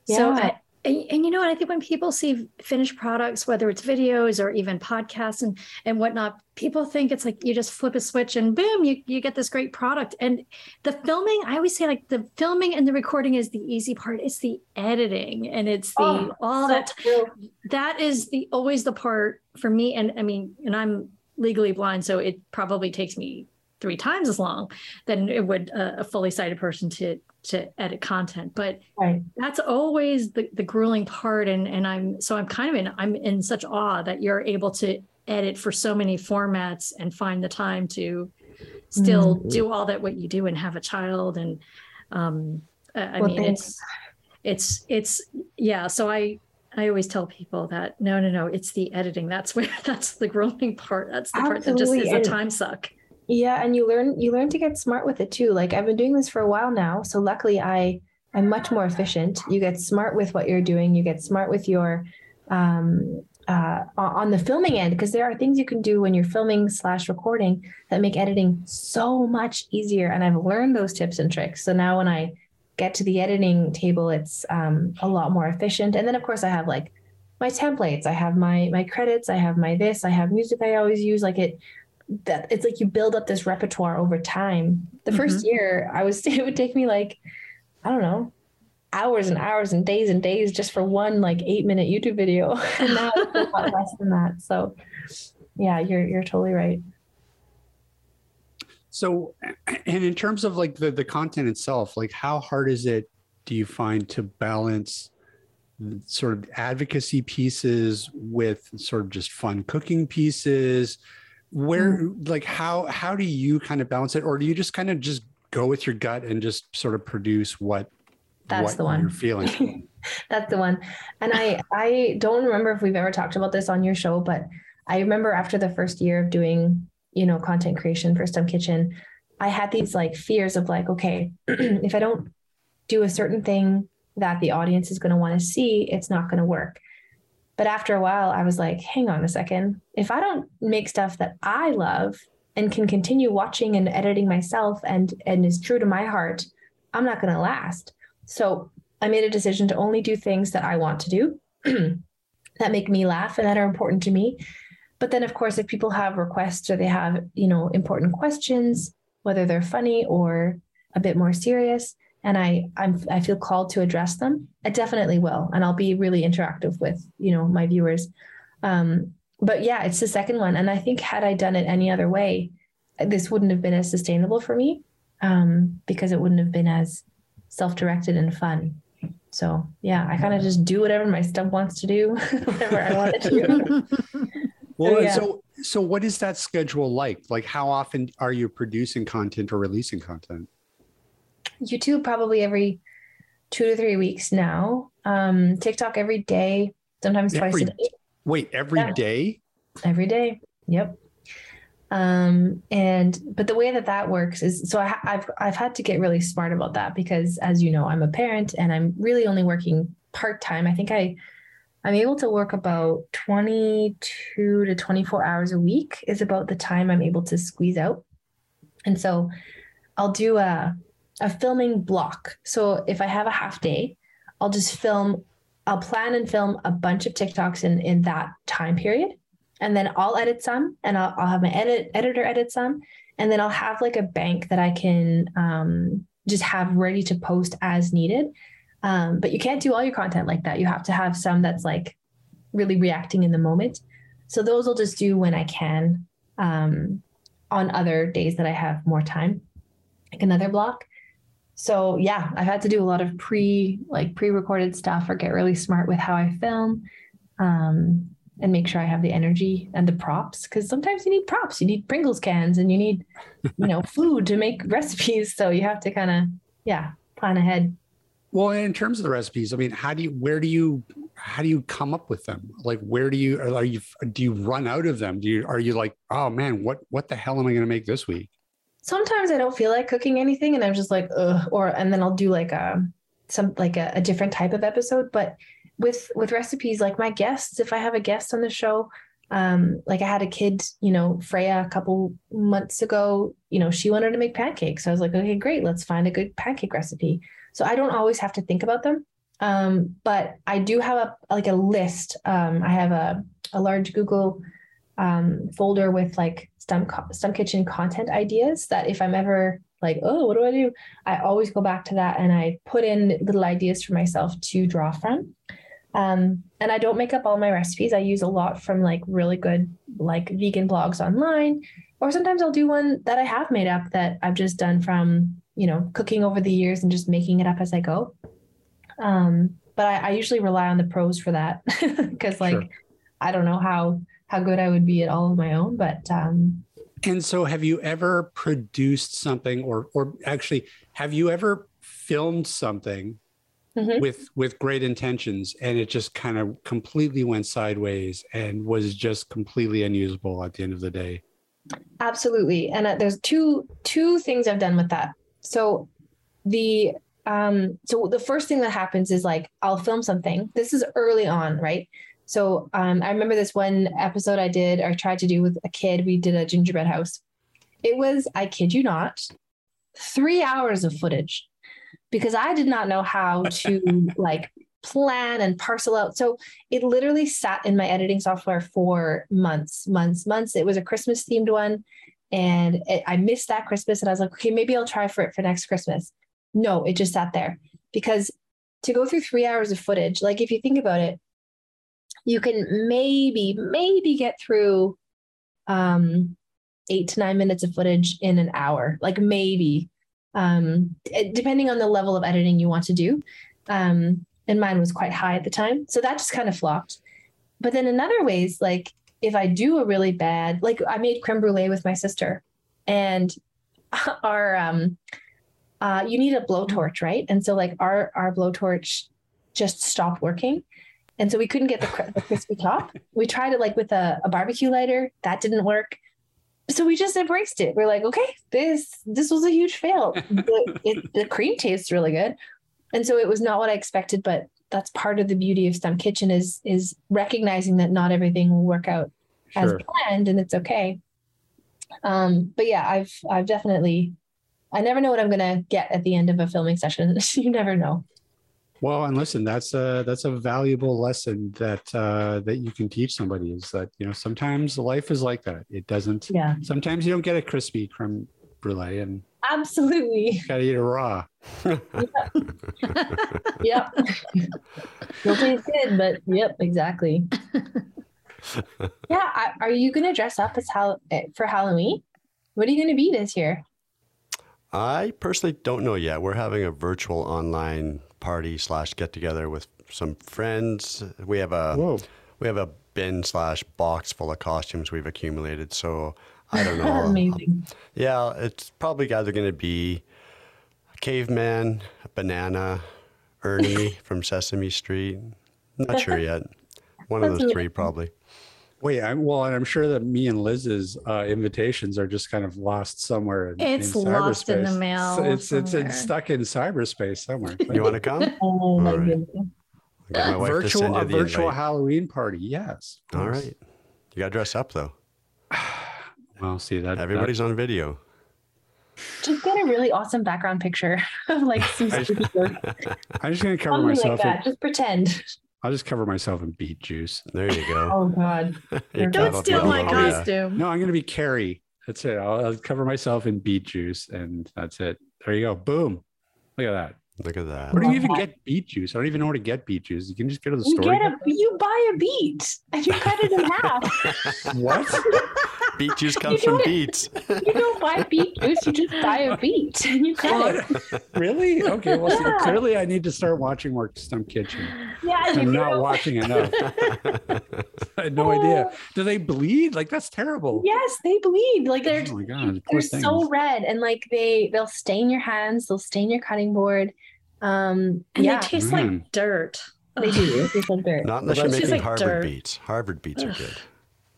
Yeah. So, I, and, and you know what? I think when people see finished products, whether it's videos or even podcasts and and whatnot, people think it's like you just flip a switch and boom, you you get this great product. And the filming, I always say like the filming and the recording is the easy part. It's the editing and it's the Oh, all so that that is the always the part for me. And I mean, and I'm legally blind, so it probably takes me three times as long than it would a, a fully sighted person to to edit content. But Right. that's always the, the grueling part. And and i'm so i'm kind of in i'm in such awe that you're able to edit for so many formats and find the time to still do all that what you do and have a child. And um i Well, mean thanks. it's it's it's yeah. So i i always tell people that no no no it's the editing. That's where <laughs> that's the grueling part. That's the part that just is a time suck Yeah, and you learn you learn to get smart with it too. Like I've been doing this for a while now, so luckily I I'm much more efficient. You get smart with what you're doing. You get smart with your um uh on the filming end because there are things you can do when you're filming slash recording that make editing so much easier. And I've learned those tips and tricks. So now when I get to the editing table, it's um a lot more efficient. And then of course I have like my templates, I have my my credits, I have my this, I have music I always use. Like it that it's like you build up this repertoire over time. The mm-hmm. 1st year, I was <laughs> it would take me like I don't know hours and hours and days and days just for one like eight minute YouTube video. <laughs> and now it's a lot less than that. So yeah, you're you're totally right. So, <clears throat> and in terms of like the the content itself, like how hard is it? Do you find to balance sort of advocacy pieces with sort of just fun cooking pieces? Where mm-hmm. like how how do you kind of balance it, or do you just kind of just go with your gut and just sort of produce what That's what the one. you're feeling? <laughs> That's the one. And I I don't remember if we've ever talked about this on your show, but I remember after the first year of doing, you know, content creation for Stump Kitchen, I had these like fears of like, okay, <clears throat> if I don't do a certain thing that the audience is going to want to see, it's not going to work. But after a while, I was like, hang on a second. If I don't make stuff that I love and can continue watching and editing myself and and is true to my heart, I'm not going to last. So I made a decision to only do things that I want to do <clears throat> that make me laugh and that are important to me. But then, of course, if people have requests or they have, you know, important questions, whether they're funny or a bit more serious, and I I'm I feel called to address them, I definitely will, and I'll be really interactive with you know my viewers. Um, but yeah, it's the second one, and I think had I done it any other way, this wouldn't have been as sustainable for me um, because it wouldn't have been as self-directed and fun. So yeah, I kind of just do whatever my stuff wants to do, <laughs> whatever I want to do. <laughs> Well, yeah. so so what is that schedule like? Like how often are you producing content or releasing content? YouTube probably every two to three weeks now. Um, TikTok every day, sometimes twice a day. Wait, every Yeah. day? Every day. Yep. Um, and but the way that that works is so I, I've I've had to get really smart about that because as you know I'm a parent and I'm really only working part time. I think I I'm able to work about 22 to 24 hours a week is about the time I'm able to squeeze out. And so I'll do a a filming block. So if I have a half day, I'll just film I'll plan and film a bunch of TikToks in in that time period. And then I'll edit some and I'll, I'll have my edit editor edit some. And then I'll have like a bank that I can um, just have ready to post as needed. Um, but you can't do all your content like that. You have to have some that's like really reacting in the moment. So those I'll just do when I can um, on other days that I have more time, like another block. So yeah, I've had to do a lot of pre like pre-recorded stuff or get really smart with how I film. Um, and make sure I have the energy and the props because sometimes you need props. You need Pringles cans and you need, you know, <laughs> food to make <laughs> recipes. So you have to kind of, yeah, plan ahead. Well, in terms of the recipes, I mean, how do you, where do you, how do you come up with them? Like, where do you, are you, do you run out of them? Do you, are you like, oh man, what, what the hell am I going to make this week? Sometimes I don't feel like cooking anything and I'm just like, ugh, or, and then I'll do like a, some, like a, a different type of episode. But with with recipes like my guests if i have a guest on the show um like i had a kid you know freya a couple months ago you know she wanted to make pancakes i was like okay great let's find a good pancake recipe so i don't always have to think about them um but i do have a like a list um i have a, a large google um folder with like stump stump kitchen content ideas that if i'm ever like oh what do i do i always go back to that and i put in little ideas for myself to draw from um, and I don't make up all my recipes. I use a lot from like really good like vegan blogs online, or sometimes I'll do one that I have made up that I've just done from you know cooking over the years and just making it up as I go. Um, but I, I usually rely on the pros for that <laughs> because like sure. I don't know how how good I would be at all of my own, but um, and so have you ever produced something or or actually have you ever filmed something mm-hmm. with with great intentions and it just kind of completely went sideways and was just completely unusable at the end of the day? Absolutely. And uh, there's two two things i've done with that. So the um so the first thing that happens is like i'll film something. This is early on right so um, I remember this one episode I did or tried to do with a kid. We did a gingerbread house. It was, I kid you not, three hours of footage because I did not know how to <laughs> like plan and parcel out. So it literally sat in my editing software for months, months, months. It was a Christmas themed one. And it, I missed that Christmas. And I was like, okay, maybe I'll try for it for next Christmas. No, it just sat there because to go through three hours of footage, like if you think about it, you can maybe, maybe get through um, eight to nine minutes of footage in an hour, like maybe um, depending on the level of editing you want to do. Um, and mine was quite high at the time. So that just kind of flopped. But then in other ways, like if I do a really bad, like I made creme brulee with my sister and <laughs> our, um, uh, you need a blowtorch, right? And so like our, our blowtorch just stopped working. And so we couldn't get the, the crispy top. We tried it like with a, a barbecue lighter. That didn't work so we just embraced it. We're like, okay, this this was a huge fail. the, it, the cream tastes really good, and so it was not what I expected. But that's part of the beauty of Stump Kitchen is is recognizing that not everything will work out sure. as planned, and it's okay. Um, but yeah, I've I've definitely I never know what I'm gonna get at the end of a filming session. <laughs> you never know. Well, and listen, that's a that's a valuable lesson that uh, that you can teach somebody is that you know sometimes life is like that. It doesn't. Yeah. Sometimes you don't get a crispy creme brulee, and absolutely gotta eat it raw. <laughs> yep. You'll taste good, but yep, exactly. yeah. Are you gonna dress up as Hall- eh, for Halloween? What are you gonna be this year? I personally don't know yet. We're having a virtual online party slash get together with some friends. We have a Whoa. we have a bin slash box full of costumes we've accumulated. So I don't know. <laughs> Amazing. Yeah, it's probably either going to be a caveman, a banana, Ernie <laughs> from Sesame Street. Not sure yet. One of those three, probably. Wait, I'm well, and I'm sure that me and Liz's uh, invitations are just kind of lost somewhere. In, it's in lost in the mail. So it's it's, it's stuck in cyberspace somewhere. you want to come? <laughs> Oh my right. virtual a virtual invite. Halloween party. Yes. All right. You got to dress up though. <sighs> well, see that everybody's that, on video. Just get a really awesome background picture <laughs> of like some. <laughs> I'm just gonna cover Something myself. Like Just pretend. I'll just cover myself in beet juice. There you go. oh God! <laughs> Don't steal my costume. No, I'm going to be Carrie. That's it. I'll, I'll, cover myself in beet juice, and that's it. There you go. Boom. Look at that. Look at that. Where do you even get beet juice? I don't even know where to get beet juice. You can just go to the you store. Get a, you buy a beet and you cut it in half. <laughs> what? <laughs> beet juice comes from beets. You don't buy beet juice, you just buy a beet and you cut it. <laughs> really? Okay. Well, see, Yeah. clearly I need to start watching more Stump Kitchen. Yeah, I'm not know. watching enough. <laughs> <laughs> I had no idea. Do they bleed? Like that's terrible. Yes, they bleed. Like they're Oh my god. they're things. so red and like they they'll stain your hands, they'll stain your cutting board. Um And yeah, they taste Man. like dirt. they do. They taste like dirt. Not unless Well, you're making like Harvard dirt. beets. Harvard beets are good.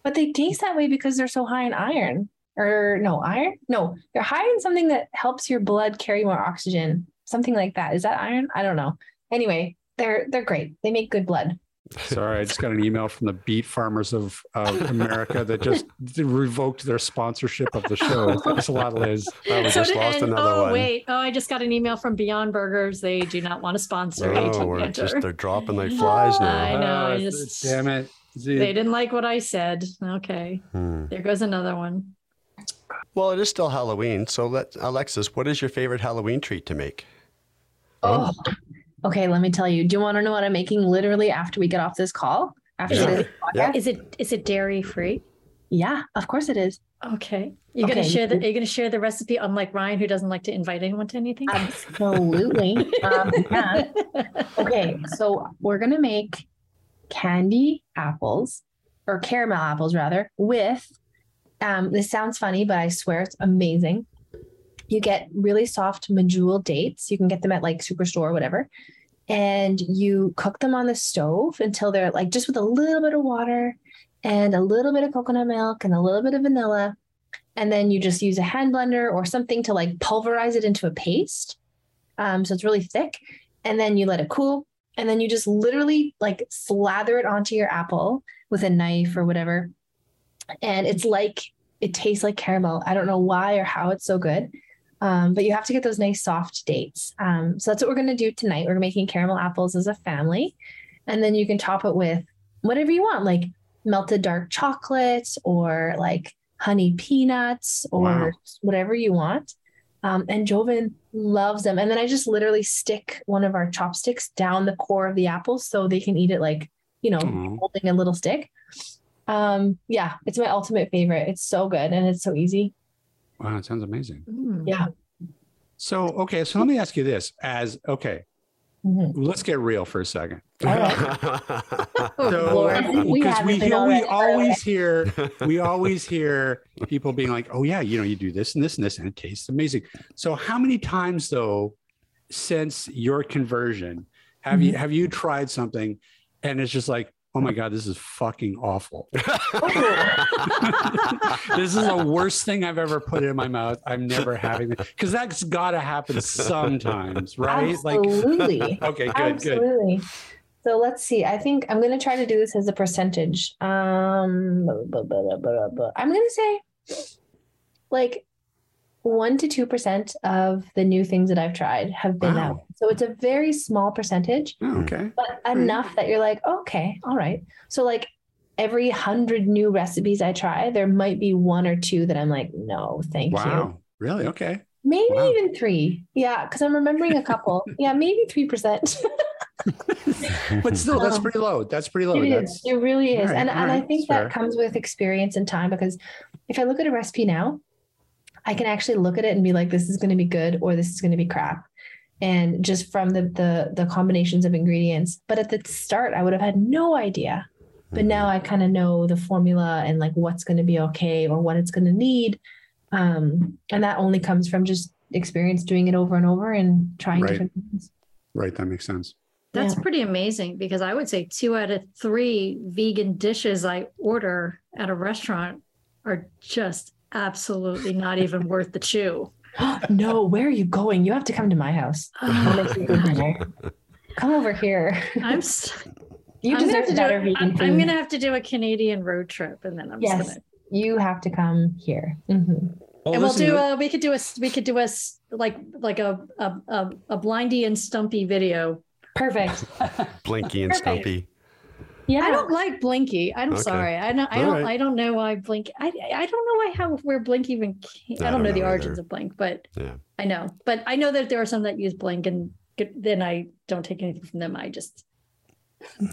But they taste that way because they're so high in iron. Or no, iron? No, they're high in something that helps your blood carry more oxygen. Something like that. Is that iron? I don't know. Anyway, they're they're great. They make good blood. Sorry, I just got an email from the beet farmers of, of <laughs> America that just revoked their sponsorship of the show. <laughs> Thanks a lot, Liz. Oh, we So just did- lost and- another oh one. wait, oh I just got an email from Beyond Burgers. They do not want to sponsor Oh, AT we're just they're dropping like <laughs> flies I now. know, I Uh, just- damn it. See, They didn't like what I said. Okay, Hmm. there goes another one. Well, it is still Halloween. So let Alexis, what is your favorite Halloween treat to make? Oh. Okay, let me tell you. Do you want to know what I'm making literally after we get off this call? After Yeah. this Yeah. Is it is it dairy free? Yeah, of course it is. Okay, you're Okay. gonna share the you're gonna share the recipe. Unlike Ryan, who doesn't like to invite anyone to anything. Absolutely. um, yeah. <laughs> Okay, so we're gonna make candy apples or caramel apples rather with um this sounds funny, but I swear it's amazing. You get really soft medjool dates. You can get them at like Superstore or whatever. And you cook them on the stove until they're like just with a little bit of water and a little bit of coconut milk and a little bit of vanilla. And then you just use a hand blender or something to like pulverize it into a paste. Um, so it's really thick. And then you let it cool. And then you just literally like slather it onto your apple with a knife or whatever. And it's like, it tastes like caramel. I don't know why or how it's so good. Um, but you have to get those nice soft dates. Um, so that's what we're going to do tonight. We're making caramel apples as a family. And then you can top it with whatever you want, like melted dark chocolate or like honey peanuts or Wow. whatever you want. Um, and Joven loves them. And then I just literally stick one of our chopsticks down the core of the apple so they can eat it like, you know, Aw. holding a little stick. Um, yeah, it's my ultimate favorite. It's so good and it's so easy. wow, it sounds amazing. Mm. Yeah. So, okay, so let me ask you this: as okay, Mhm. let's get real for a second. <laughs> <laughs> Oh, So, Lord. <laughs> We because we, hear, we by the way. always hear we always hear people being like, "Oh yeah, you know, you do this and this and this, and it tastes amazing." So, how many times though, since your conversion, have you have you tried something, and it's just like, "Oh my <laughs> god, this is fucking awful." <laughs> this is the worst thing I've ever put in my mouth. I'm never having it because that's got to happen sometimes, right? Absolutely. Like, <laughs> okay, good, good. Absolutely. So let's see. I think I'm going to try to do this as a percentage. Um, I'm going to say like one to two percent of the new things that I've tried have been Wow. out. So it's a very small percentage, Oh, okay. but enough that you're like, okay, all right. So like every hundred new recipes I try, there might be one or two that I'm like, no, thank you. Wow. Really? Okay. Maybe Wow. even three. Yeah, because I'm remembering a couple. <laughs> yeah, maybe three percent. <laughs> But still, that's Um, pretty low. That's pretty low. It That's is. It really is. All right, and all and I think that fair. comes with experience and time because if I look at a recipe now, I can actually look at it and be like, this is going to be good or this is going to be crap. And just from the the the combinations of ingredients. But at the start, I would have had no idea. But now I kind of know the formula and like what's going to be okay or what it's going to need. Um, and that only comes from just experience doing it over and over and trying Right. different things. right. That makes sense. That's Yeah. pretty amazing because I would say two out of three vegan dishes I order at a restaurant are just absolutely not even worth the chew. <gasps> no, where are you going? You have to come to my house. <sighs> I'll make you good dinner. Come over here. I'm s- <laughs> You I'm gonna deserve have to do better a- vegan I'm. I'm gonna have to do a Canadian road trip and then I'm Yes. gonna You have to come here. Mhm. Well, and we'll do a we could do a we could do a like like a a, a, a blindy and stumpy video. Perfect. <laughs> Blinky and Perfect. Stumpy. Yeah. I don't like Blinky. I'm Okay. sorry. I don't. I All don't. right. I don't know why Blink. I. I don't know why how where Blink even. Came. I, don't know, the origins either. of Blink, but Yeah. I know. But I know that there are some that use Blink, and then I don't take anything from them. I just.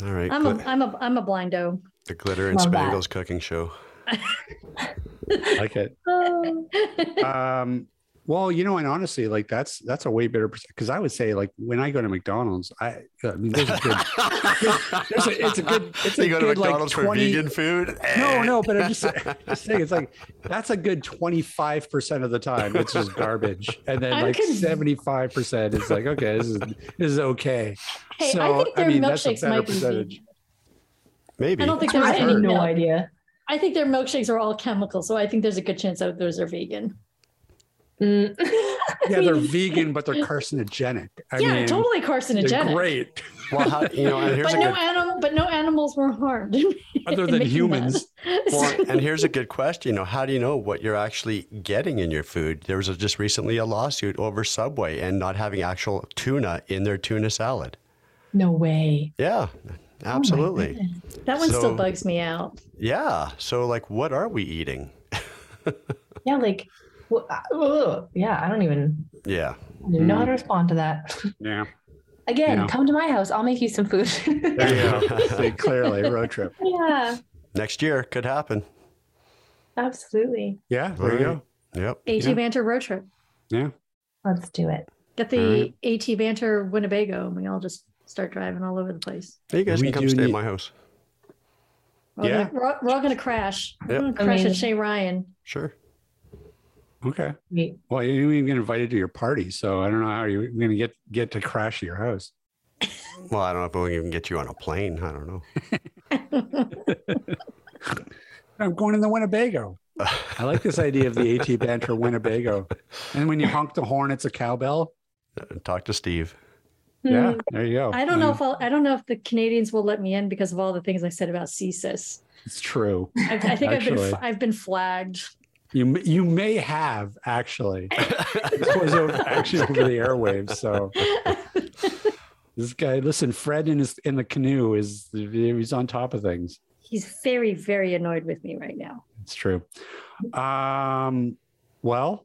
All right. I'm a. gl- I'm a. I'm a blindo. the Glitter and Love that. Spangles cooking show. <laughs> like it. <laughs> Um, well, you know, and honestly, like that's that's a way better because I would say like when I go to McDonald's, I I mean there's a good, there's a, it's a good it's a you go to good McDonald's like 20, for vegan food? No, eh. no, but I'm just, <laughs> just saying it's like that's a good 25 percent of the time it's just garbage, and then I'm like 75 percent is like okay, this is this is okay. Hey, I So, think I their mean, that's a milkshakes better might be percentage. vegan. Maybe. I don't think I there's have any no idea. I think their milkshakes are all chemical, so I think there's a good chance that those are vegan. Mm. Yeah, they're <laughs> vegan, but they're carcinogenic. I yeah, mean, totally carcinogenic. great, Well, how, you know, and here's But a no good animal, but no animals were harmed. <laughs> other than humans. <laughs> well, and here's a good question. You know, how do you know what you're actually getting in your food? There was a, just recently a lawsuit over Subway and not having actual tuna in their tuna salad. no way. Yeah, absolutely. that one So- still bugs me out. yeah. So, like, what are we eating? Yeah, like, wh- ugh. yeah, I don't even, Yeah. I don't even know how to mm. respond to that. Yeah, <laughs> Again, Yeah. come to my house. I'll make you some food. there you go. <laughs> <laughs> See, clearly, road trip. yeah, Next year could happen. absolutely. Yeah, there you go. Yep. AT Yeah. Banter road trip. Yeah, Let's do it. Get the AT Banter Winnebago, and we all just start driving all over the place. You guys We can come do stay at my house. We're, Yeah. gonna, we're, all- we're all going to crash. We're Yep. going to crash at Amazing. Chez Ryan. Sure. Okay. Great. Well, you didn't even get invited to your party, so I don't know how you're going to get get to crash your house. Well, I don't know if we'll even get you on a plane. I don't know. <laughs> I'm going in the Winnebago. <laughs> I like this idea of the AT Banter Winnebago. And when you honk the horn, it's a cowbell. Talk to Steve. Yeah, Hmm. there you go. I don't know if I'll, I don't know if the Canadians will let me in because of all the things I said about CSIS. it's true. I, I think I've been I've been flagged. You you may have actually. this was over, actually over the airwaves. So this guy, listen, Fred in his in the canoe is he's on top of things. He's very very annoyed with me right now. It's true. Um, well,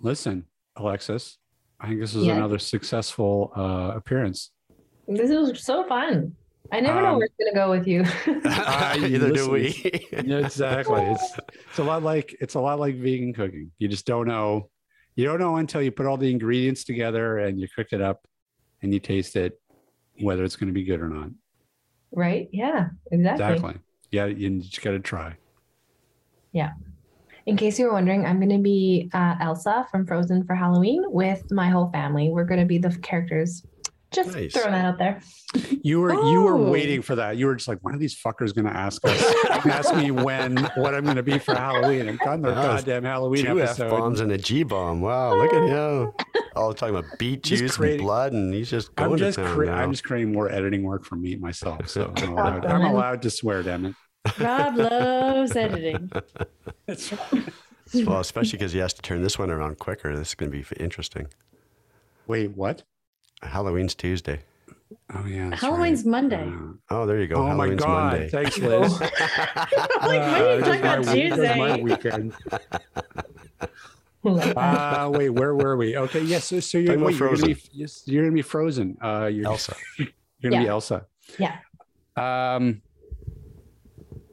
listen, Alexis, I think this is Yeah. another successful uh, appearance. This was so fun. I never know Um, where it's gonna go with you. <laughs> <laughs> Either do we. Exactly. It's it's a lot like it's a lot like vegan cooking. You just don't know. You don't know until you put all the ingredients together and you cook it up and you taste it, whether it's going to be good or not. right? Yeah, exactly. Exactly. Yeah, you just got to try. Yeah. In case you were wondering, I'm going to be uh, Elsa from Frozen for Halloween with my whole family. We're going to be the characters. Just Nice. throwing that out there. You were you were Oh. waiting for that. You were just like, when are these fuckers going to ask us? ask me when what I'm going to be for Halloween? I'm on their That goddamn Halloween Two F bombs and a G bomb. Wow, look at him. <laughs> All talking about beet Just juice creating- and blood, and he's just going I'm just to town cre- now. I'm just creating more editing work for me myself. So I'm <laughs> allowed, I'm allowed to swear, damn it. Rob loves editing. <laughs> That's Well, especially because he has to turn this one around quicker. This is going to be interesting. Wait, what? Halloween's Tuesday. Oh yeah, Halloween's right. Monday. Uh, Oh, there you go. oh my god! Monday. Thanks, <laughs> Liz. like, Uh, are you talking my about week- it was my Tuesday? weekend. Uh, wait, where were we? Okay, yes. so, so you're, wait, you're gonna be Frozen. yes, you're gonna be frozen. Uh, you're Elsa. <laughs> You're gonna be Elsa. Yeah. Um.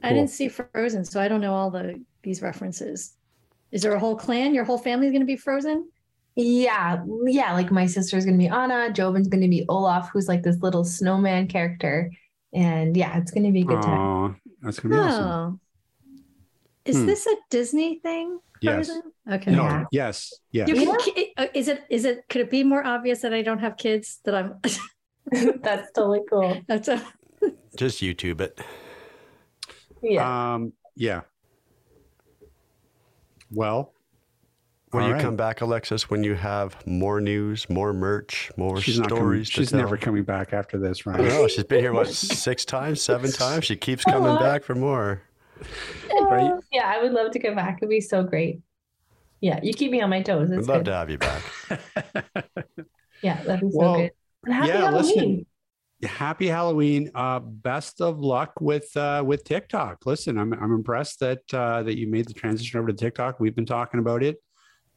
I didn't see Frozen, so I don't know all the these references. Is there a whole clan? Your whole family's going to be Frozen? Yeah, yeah. Like my sister's gonna be Anna. Joven's gonna be Olaf, who's like this little snowman character, and yeah, it's gonna be a good time. Oh, that's gonna be awesome. Oh. Is Hmm. this a Disney thing? Yes. Frozen? Okay. No. Yeah. Yes. Yes. You Yeah. can, uh, is it is it could it be more obvious that I don't have kids that I'm <laughs> <laughs> That's totally cool. that's a <laughs> Just YouTube it. Yeah. Um. Yeah. Well. Will all you right. come back, Alexis, when you have more news, more merch, more She's not coming. stories? to She's tell? never coming back after this, right? don't. She's been here what <laughs> six times, seven times. She keeps coming lot. back for more. right? Uh, yeah, I would love to come back. It'd be so great. Yeah, you keep me on my toes. We'd It's love good. to have you back. <laughs> Yeah, that'd be so Well, good. And happy yeah, Halloween. listen. Happy Halloween! Uh, best of luck with uh, with TikTok. Listen, I'm I'm impressed that uh, that you made the transition over to TikTok. We've been talking about it.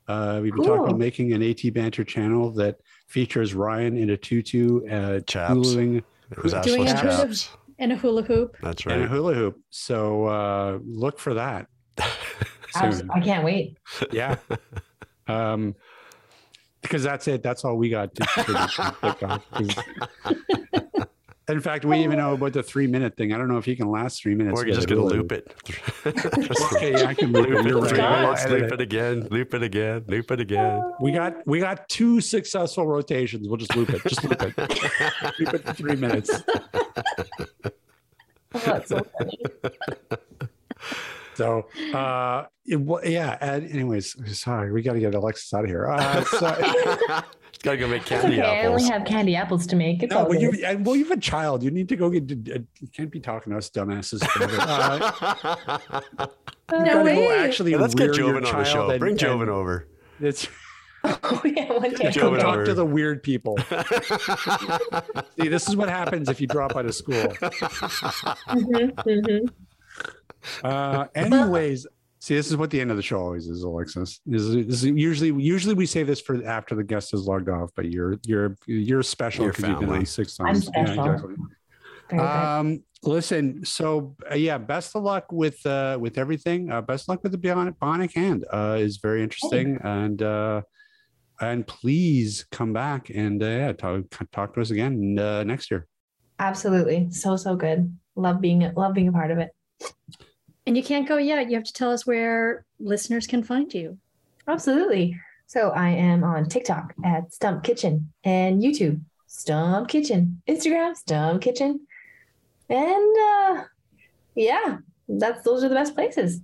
Uh, we've been talking about making an AT banter channel that features Ryan in a tutu, uh, Chaps. huluing It was Doing a hula- chaps. and a hula hoop. That's right. and a hula hoop. So uh, look for that. <laughs> I can't wait. yeah. <laughs> Um, because that's it. That's all we got to, to pick on. 'Cause- <laughs> In fact, we even oh. know about the three minute thing. I don't know if he can last three minutes. Or you're just going to loop it. <laughs> Okay, yeah, I can loop loop it. You're right. minutes, I'll loop it again, loop it again, loop it again. Oh. We got we got two successful rotations. We'll just loop it. Just loop it. <laughs> loop it for three minutes. <laughs> Oh, that's so funny. So uh it, yeah. And anyways, sorry, we got to get Alexis out of here. Uh, so, <laughs> got to go make candy okay. I only have candy apples to make. It's no, well, you and- well, you have a child. You need to go get. uh, You can't be talking to us dumbasses. Uh, <laughs> No gotta go way. actually Yeah, let's get rear Joven on the show. and- Bring and Joven over. It's <laughs> Oh, yeah, one day. Joe go talk over. to the weird people. See, this is what happens if you drop out of school. Mhm, mhm. Uh, <laughs> anyways, see, this is what the end of the show always is, Alexis. This is, this is usually usually we say this for after the guest is logged off, but you're you're you're special because you've been family. on six I'm times. special. exactly. Um, listen, so uh, yeah, best of luck with uh with everything. Uh, best of luck with the bionic, bionic hand. Uh, is very interesting, and uh, and please come back and uh, yeah, talk talk to us again uh, next year. Absolutely. So, so good. Love being love being a part of it. And you can't go yet. You have to tell us where listeners can find you. Absolutely. So I am on TikTok at Stump Kitchen and YouTube Stump Kitchen, Instagram Stump Kitchen, and uh, yeah, that's those are the best places.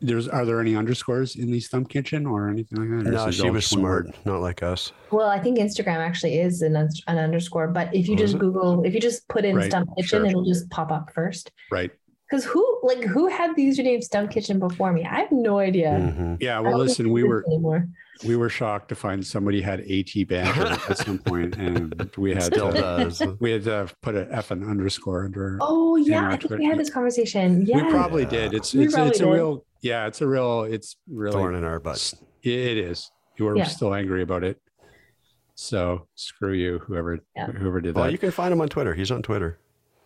There's are there any underscores in the Stump Kitchen or anything like that? No, she was just one word? smart, not like us. Well, I think Instagram actually is an, un- an underscore, but if you is just? Google, if you just put in Right, Stump Kitchen, sure. it'll just pop up first. Right. Because who like who had the username Stump Kitchen before me? I have no idea. Mhm. Yeah. Well, listen, we were anymore. we were shocked to find somebody had AT banter <laughs> at some point, and we had Still to, does. we had to put an F and underscore under. Oh yeah, our I think Twitter. we had this conversation. Yeah, We probably Yeah. did. It's We it's probably it's a did. real yeah. It's a real it's really Thorn in our butt. It is. You were Yeah. still angry about it. So screw you, whoever Yeah. whoever did Well, that. Well, you can find him on Twitter. He's on Twitter.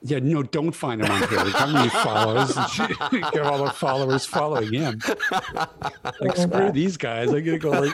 Yeah, no, don't find him on Twitter. How many follows? Get all the followers following him. <laughs> Like screw these guys. I'm gonna go like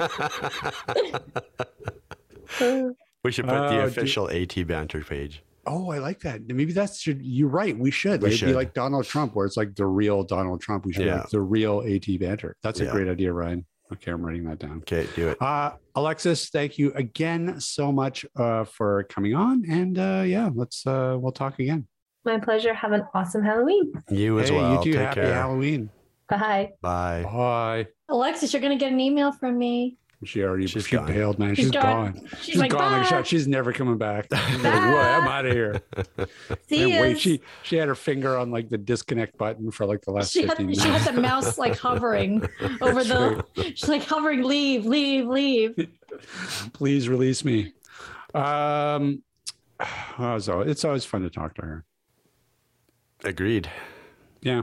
<laughs> We should put the dude. official AT banter page. Oh, I like that. Maybe that's should you're right. We should. We It'd be like Donald Trump, where it's like the real Donald Trump. We should Yeah. like the real AT banter. That's a Yeah. great idea, Ryan. Okay, I'm writing that down. Okay, do it. Uh, Alexis, thank you again so much uh, for coming on. And uh, yeah, let's uh, we'll talk again. My pleasure. Have an awesome Halloween. You as hey, well. you too. Take Happy care. Halloween. Bye. Bye. Bye. Alexis, you're going to get an email from me. She already She's she gone. bailed, man. She's She's gone. gone. She's, She's like, gone like a shot. She's never coming back. <laughs> Like, what? I'm out of here. <laughs> See And ya. wait, she she had her finger on like the disconnect button for like the last she 15 had, minutes. she had the mouse like <laughs> hovering over That's the. She's like hovering. Leave, leave, leave. Please release me. Um, <sighs> oh, so it's always fun to talk to her. Agreed. Yeah.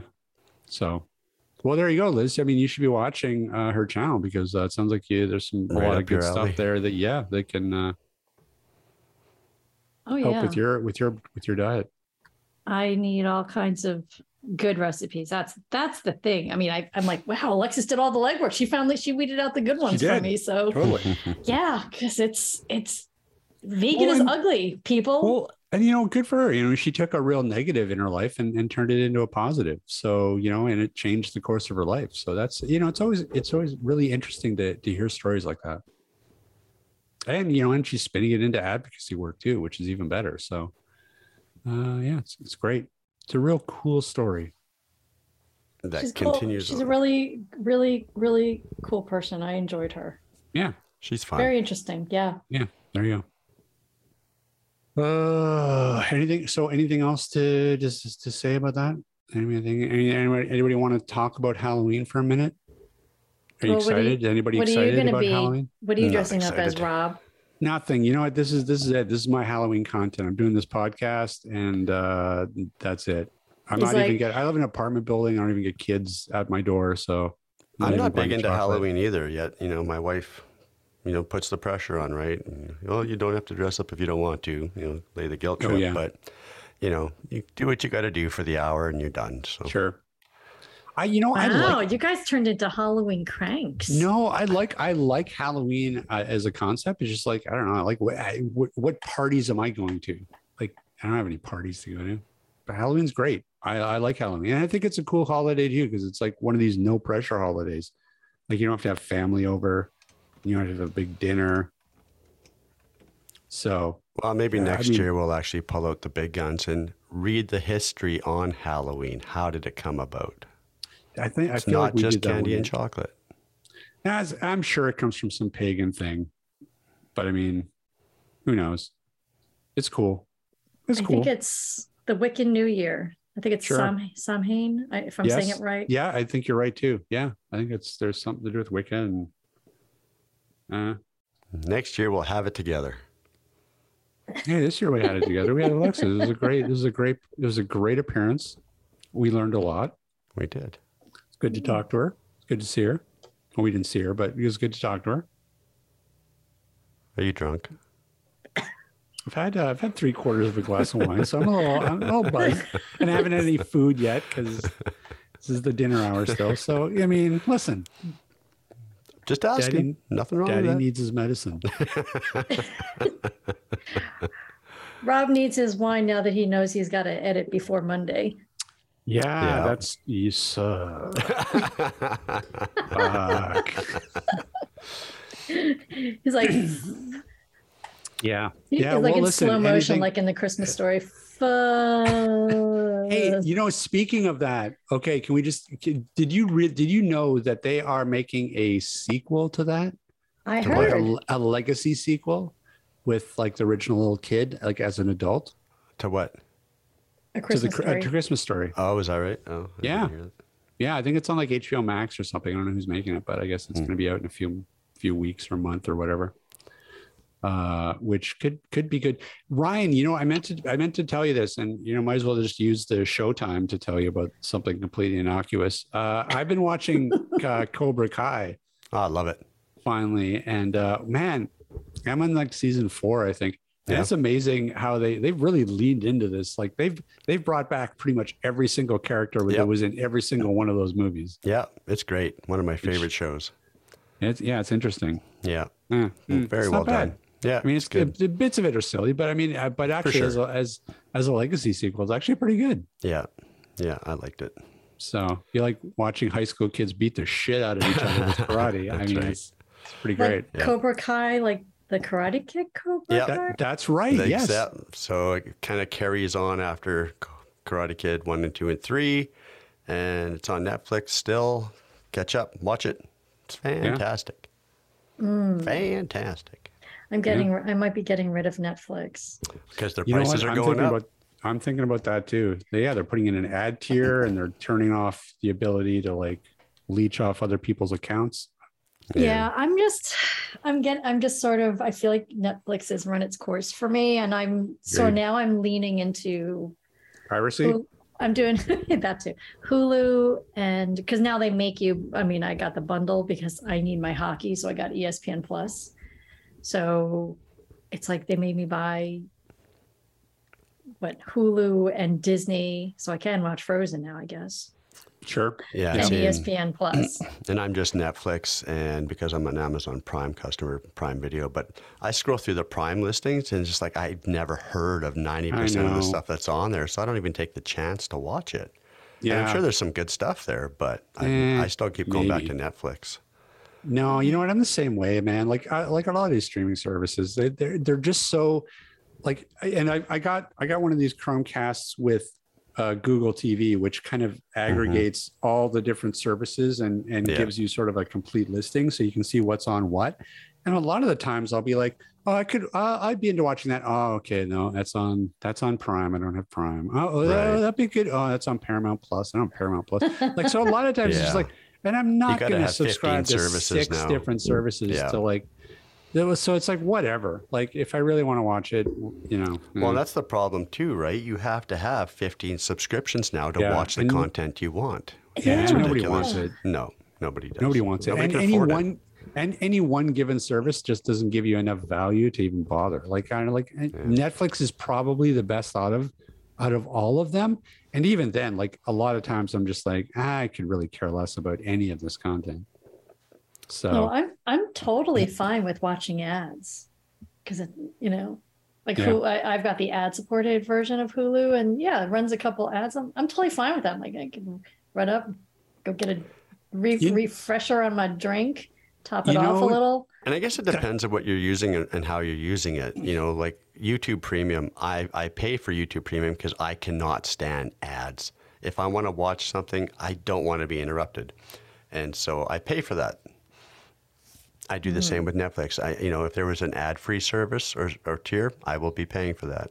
So, well, there you go, Lis. I mean, you should be watching uh, her channel because uh, it sounds like you there's some a lot of good stuff alley. there that yeah they can uh, Oh help yeah. with your with your with your diet. I need all kinds of good recipes. That's that's the thing. I mean, I, I'm like, wow, Alexis did all the legwork. She found that she weeded out the good ones for me. So Totally. <laughs> yeah, because it's it's vegan Well, is ugly, people. Well, and you know, good for her. You know, she took a real negative in her life and, and turned it into a positive. So, you know, and it changed the course of her life. So that's you know, it's always it's always really interesting to to hear stories like that. And you know, and she's spinning it into advocacy work too, which is even better. So uh yeah, it's it's great. It's a real cool story. That She's cool. continues. She's a really, really, really cool person. I enjoyed her. Yeah, she's fine. Very interesting. Yeah. Yeah. There you go. Uh anything so anything else to just to say about that? Anything any, anybody anybody want to talk about Halloween for a minute? Are you Well, what are you- excited? Anybody what are you excited gonna about be? Halloween? What are you Not dressing up as. Rob? Nothing. You know what? This is this is it. This is my Halloween content. I'm doing this podcast and uh that's it. I'm He's not even get I live in an apartment building. I don't even get kids at my door. So I'm even not buying big into chocolate. Halloween either yet. You know, my wife, you know, puts the pressure on, right? And, well, you don't have to dress up if you don't want to, you know, lay the guilt Oh, trip. yeah. But, you know, you do what you got to do for the hour and you're done. So, Sure. I, you know, I Wow, like. you guys turned into Halloween cranks. No, I like I like Halloween uh, as a concept. It's just like I don't know. I like what, I, what what parties am I going to? Like I don't have any parties to go to, but Halloween's great. I, I like Halloween, and I think it's a cool holiday too because it's like one of these no pressure holidays. Like you don't have to have family over, you don't have to have a big dinner. So Well, maybe Yeah, I next mean- year we'll actually pull out the big guns and read the history on Halloween. How did it come about? I think I It's feel not like we just did candy one and chocolate. As I'm sure it comes from some pagan thing, but I mean, who knows? It's cool. It's I cool. think it's the Wiccan New Year. I think it's Sure. Sam Samhain, if I'm saying it right. Yeah, I think you're right too. Yeah, I think it's there's something to do with Wicca and uh, Next year we'll have it together. hey, this year we had it together. We had Alexa. This was a great. This was a great. It was a great appearance. We learned a lot. We did. It's good to talk to her. It's good to see her. Well, we didn't see her, but it was good to talk to her. Are you drunk? I've had uh, I've had three quarters of a glass of wine, so I'm a little I'm a little buzzed, and I haven't had any food yet because this is the dinner hour still. So I mean, listen, Just asking. Daddy- Nothing wrong with that. Daddy needs his medicine. <laughs> Rob needs his wine now that he knows he's got to edit before Monday. Yeah, Yeah. that's you suck. Fuck. He's like, Yeah. he's Yeah. like well, in listen, slow motion, anything- like in the Christmas story. Fuck. Hey, you know, speaking of that, okay, can we just can- did you re- did you know that they are making a sequel to that? I to Like heard. a, a legacy sequel with like the original little kid, like as an adult to what? A Christmas to the story. to Christmas story. Oh, is that right? Oh, I Yeah. Yeah, I think it's on like HBO Max or something. I don't know who's making it, but I guess it's Hmm. going to be out in a few few weeks or a month or whatever. Uh, which could could be good. Ryan, you know, I meant to I meant to tell you this, and you know, might as well just use the showtime to tell you about something completely innocuous. Uh, I've been watching <laughs> uh, Cobra Kai Oh, I love it. finally, and uh, man, I'm on like season four, I think. Yeah. it's amazing how they they've really leaned into this. Like they've they've brought back pretty much every single character that Yep. was in every single one of those movies. Yeah, it's great. One of my favorite shows. It's yeah, it's interesting. Yeah, Yeah, mm, very well bad. Done. Yeah, I mean, it's, good. the bits of it are silly, but I mean, uh, but actually, sure. as, a, as as a legacy sequel, it's actually pretty good. Yeah, yeah, I liked it. So you like watching high school kids beat the shit out of each other with <laughs> karate. I mean, right. it's, it's pretty like great. Yeah. Cobra Kai, like the Karate Kid Cobra Yeah. That, that's right. Like yes. that- so it kind of carries on after Karate Kid one and two and three, and it's on Netflix still. Catch up, watch it. It's fantastic. Mm. Fantastic. I'm getting. I might be getting rid of Netflix. Because their You know prices are I'm going up. about. I'm thinking about that too. Yeah, they're putting in an ad tier and they're turning off the ability to like leech off other people's accounts. Yeah. I'm just. I'm getting. I'm just sort of. I feel like Netflix has run its course for me, and I'm so Agreed. now I'm leaning into. Piracy. Hulu- I'm doing <laughs> that too. Hulu and because now they make you. I mean, I got the bundle because I need my hockey, so I got ESPN Plus. So it's like they made me buy what Hulu and Disney, so I can watch Frozen now, I guess, Sure. Yeah, and same. ESPN Plus. <clears throat> And I'm just Netflix, and because I'm an Amazon Prime customer, Prime Video, but I scroll through the Prime listings, and it's just like I've never heard of 90% of the stuff that's on there, so I don't even take the chance to watch it. And Yeah. I'm sure there's some good stuff there, but I, Eh, I still keep going back to. Netflix. No, you know what? I'm the same way, man. Like, I, like a lot of these streaming services, they, they're they're just so, like, and I, I got I got one of these Chromecasts with uh, Google TV, which kind of aggregates all the different services and and Yeah. gives you sort of a complete listing, so you can see what's on what. And a lot of the times, I'll be like, oh, I could, uh, I'd be into watching that. Oh, okay, no, that's on that's on Prime. I don't have Prime. Oh, oh, that, Right. that'd be good. Oh, that's on Paramount Plus. I don't have Paramount Plus. Like, so a lot of times, it's just like. And I'm not going to subscribe to six now. different services Yeah. to like. That was so it's like whatever. Like if I really want to watch it, you know. Well, mm, that's the problem too, right? You have to have 15 subscriptions now to Yeah, watch the and- content you want. yeah, It's nobody ridiculous. wants it. No, nobody does. Nobody wants it. Nobody and any afford it. one and any one given service just doesn't give you enough value to even bother. Like kind of like eh, Netflix is probably the best thought of out of all of them. And even then, like a lot of times, I'm just like, ah, I could really care less about any of this content. So No, I'm I'm totally fine with watching ads because it, you know, like Yeah. who I, I've got the ad supported version of Hulu, and yeah, it runs a couple ads. I'm I'm totally fine with that. Like I can run up, go get a re- You- refresher on my drink, top it You off a little. And I guess it depends on what you're using and, and how you're using it. You know, like YouTube Premium, I, I pay for YouTube Premium because I cannot stand ads. If I want to watch something, I don't want to be interrupted. And so I pay for that. I do the hmm. same with Netflix. I, you know, if there was an ad-free service or, or tier, I will be paying for that.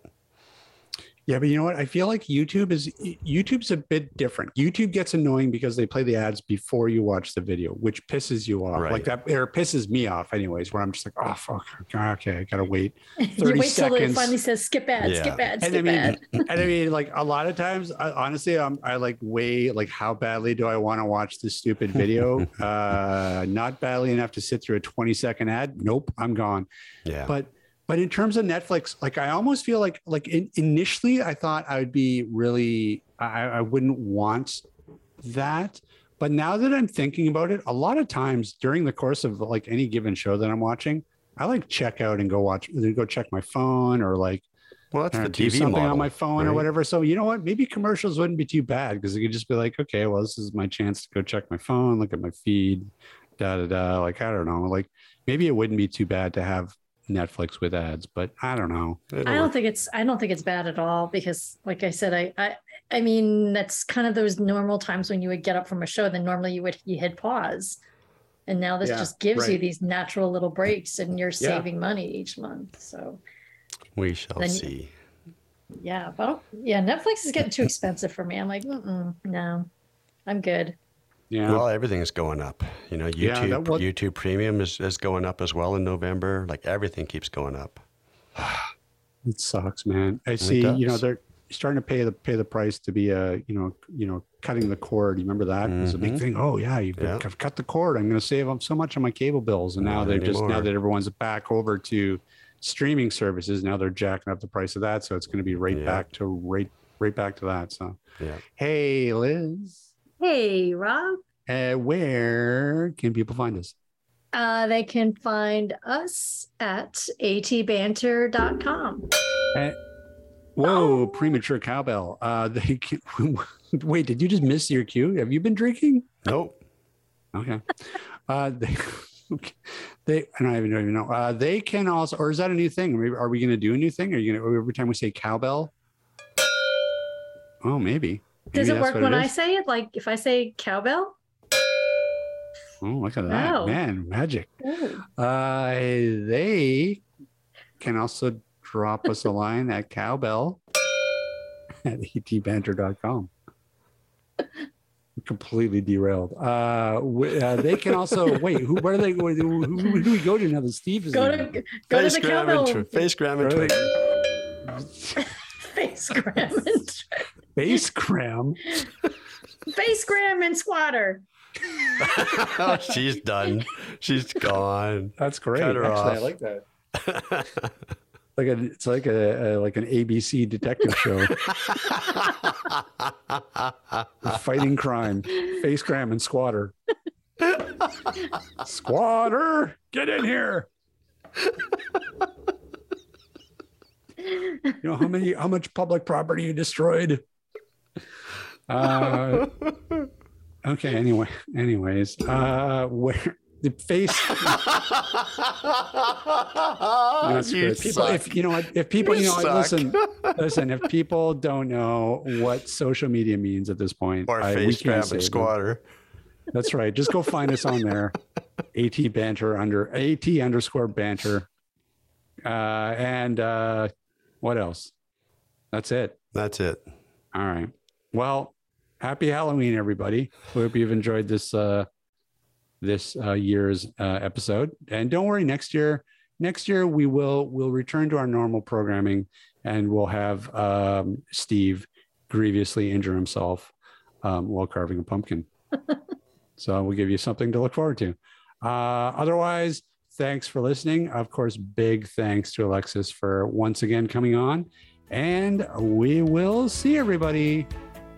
Yeah, but you know what? I feel like YouTube is YouTube's a bit different. YouTube gets annoying because they play the ads before you watch the video, which pisses you off. Like that, or pisses me off, anyways. Where I'm just like, oh fuck, okay, I gotta wait. 30 <laughs> you 30 wait till it finally says skip ad, Yeah. skip ad, And I skip mean, ad. and I <laughs> mean, like a lot of times, I, honestly, I'm, I like weigh like how badly do I want to watch this stupid video? <laughs> uh, not badly enough to sit through a 20 second ad. Nope, I'm gone. Yeah. But but in terms of Netflix, like I almost feel like like in, initially I thought I would be really I, I wouldn't want that. But now that I'm thinking about it, a lot of times during the course of like any given show that I'm watching, I like check out and go watch, go check my phone or like well, that's uh, the do TV something model, on my phone or whatever. So you know what? Maybe commercials wouldn't be too bad because it could just be like, okay, well, this is my chance to go check my phone, look at my feed, da da da. Like I don't know, like maybe it wouldn't be too bad to have Netflix with ads, but I don't know. It'll I don't work. think it's I don't think it's bad at all because like I said I I I mean that's kind of those normal times when you would get up from a show then normally you would you hit pause. And now this Yeah, just gives you these natural little breaks and you're Yeah. saving money each month. So we shall Then- see. yeah, but yeah, Netflix is getting too expensive for me. I'm like, Mm-mm, no, I'm good. Yeah. Well, everything's going up. You know, YouTube was- YouTube Premium is, is going up as well in November. Like everything keeps going up. <sighs> It sucks, man. I see. You know, they're starting to pay the pay the price to be a you know you know cutting the cord. You remember that it was a big Mhm. thing. Oh yeah, you Yeah. cut the cord. I'm going to save so much on my cable bills. And now Not they're just now that everyone's back over to streaming services. Now they're jacking up the price of that, so it's going to be right Yeah. back to right right back to that. So Yeah. hey, Lis, Hey, Rob. uh, where can people find us? Uh, they can find us at atbanter.com. Uh, whoa, Oh. premature cowbell. Uh, <laughs> they can, wait. Did you just miss your cue? Have you been drinking? Nope. Okay. Uh, they, okay. <laughs> they, I don't even, don't even know. Uh, they can also, or is that a new thing? Maybe- Are we going to do a new thing? Are you going to, every time we say cowbell? Oh, maybe. Does it work what when I say it? Like if I say cowbell? Oh, look at that. Wow. Man, magic. Uh, they can also drop us a line at cowbell <laughs> at atbanter.com. Completely derailed. Uh, w- uh, they can also <laughs> wait. Who? Where do they? Who, who, who do we go to now? that Steve is Go in? to go to the gram cowbell and tw- face gram and Twitter. face gram and Base cram. face gram and squatter. <laughs> she's done. She's gone. That's great. Cut her Actually, I like that. <laughs> Like a, it's like a, a like an ABC detective show, <laughs> fighting crime, face cram and squatter. Squatter, get in here. You know how many how much public property you destroyed? Uh, okay. Anyway, anyways, uh, where the face <laughs> That's you good. People, suck. if you know what, if people, you You know, suck. listen, <laughs> listen. If people don't know what social media means at this point, or I- we face can't gram them. squatter. That's right. Just go find us on there. <laughs> At banter under at underscore banter, uh, and uh, what else? That's it. That's it. All right. Well, happy Halloween, everybody. We hope you've enjoyed this uh, this uh, year's uh, episode. And don't worry, next year, next year we will we'll return to our normal programming, and we'll have um, Steve grievously injure himself um, while carving a pumpkin. <laughs> so we'll give you something to look forward to. Uh, otherwise, thanks for listening. Of course, big thanks to Alexis for once again coming on. And we will see everybody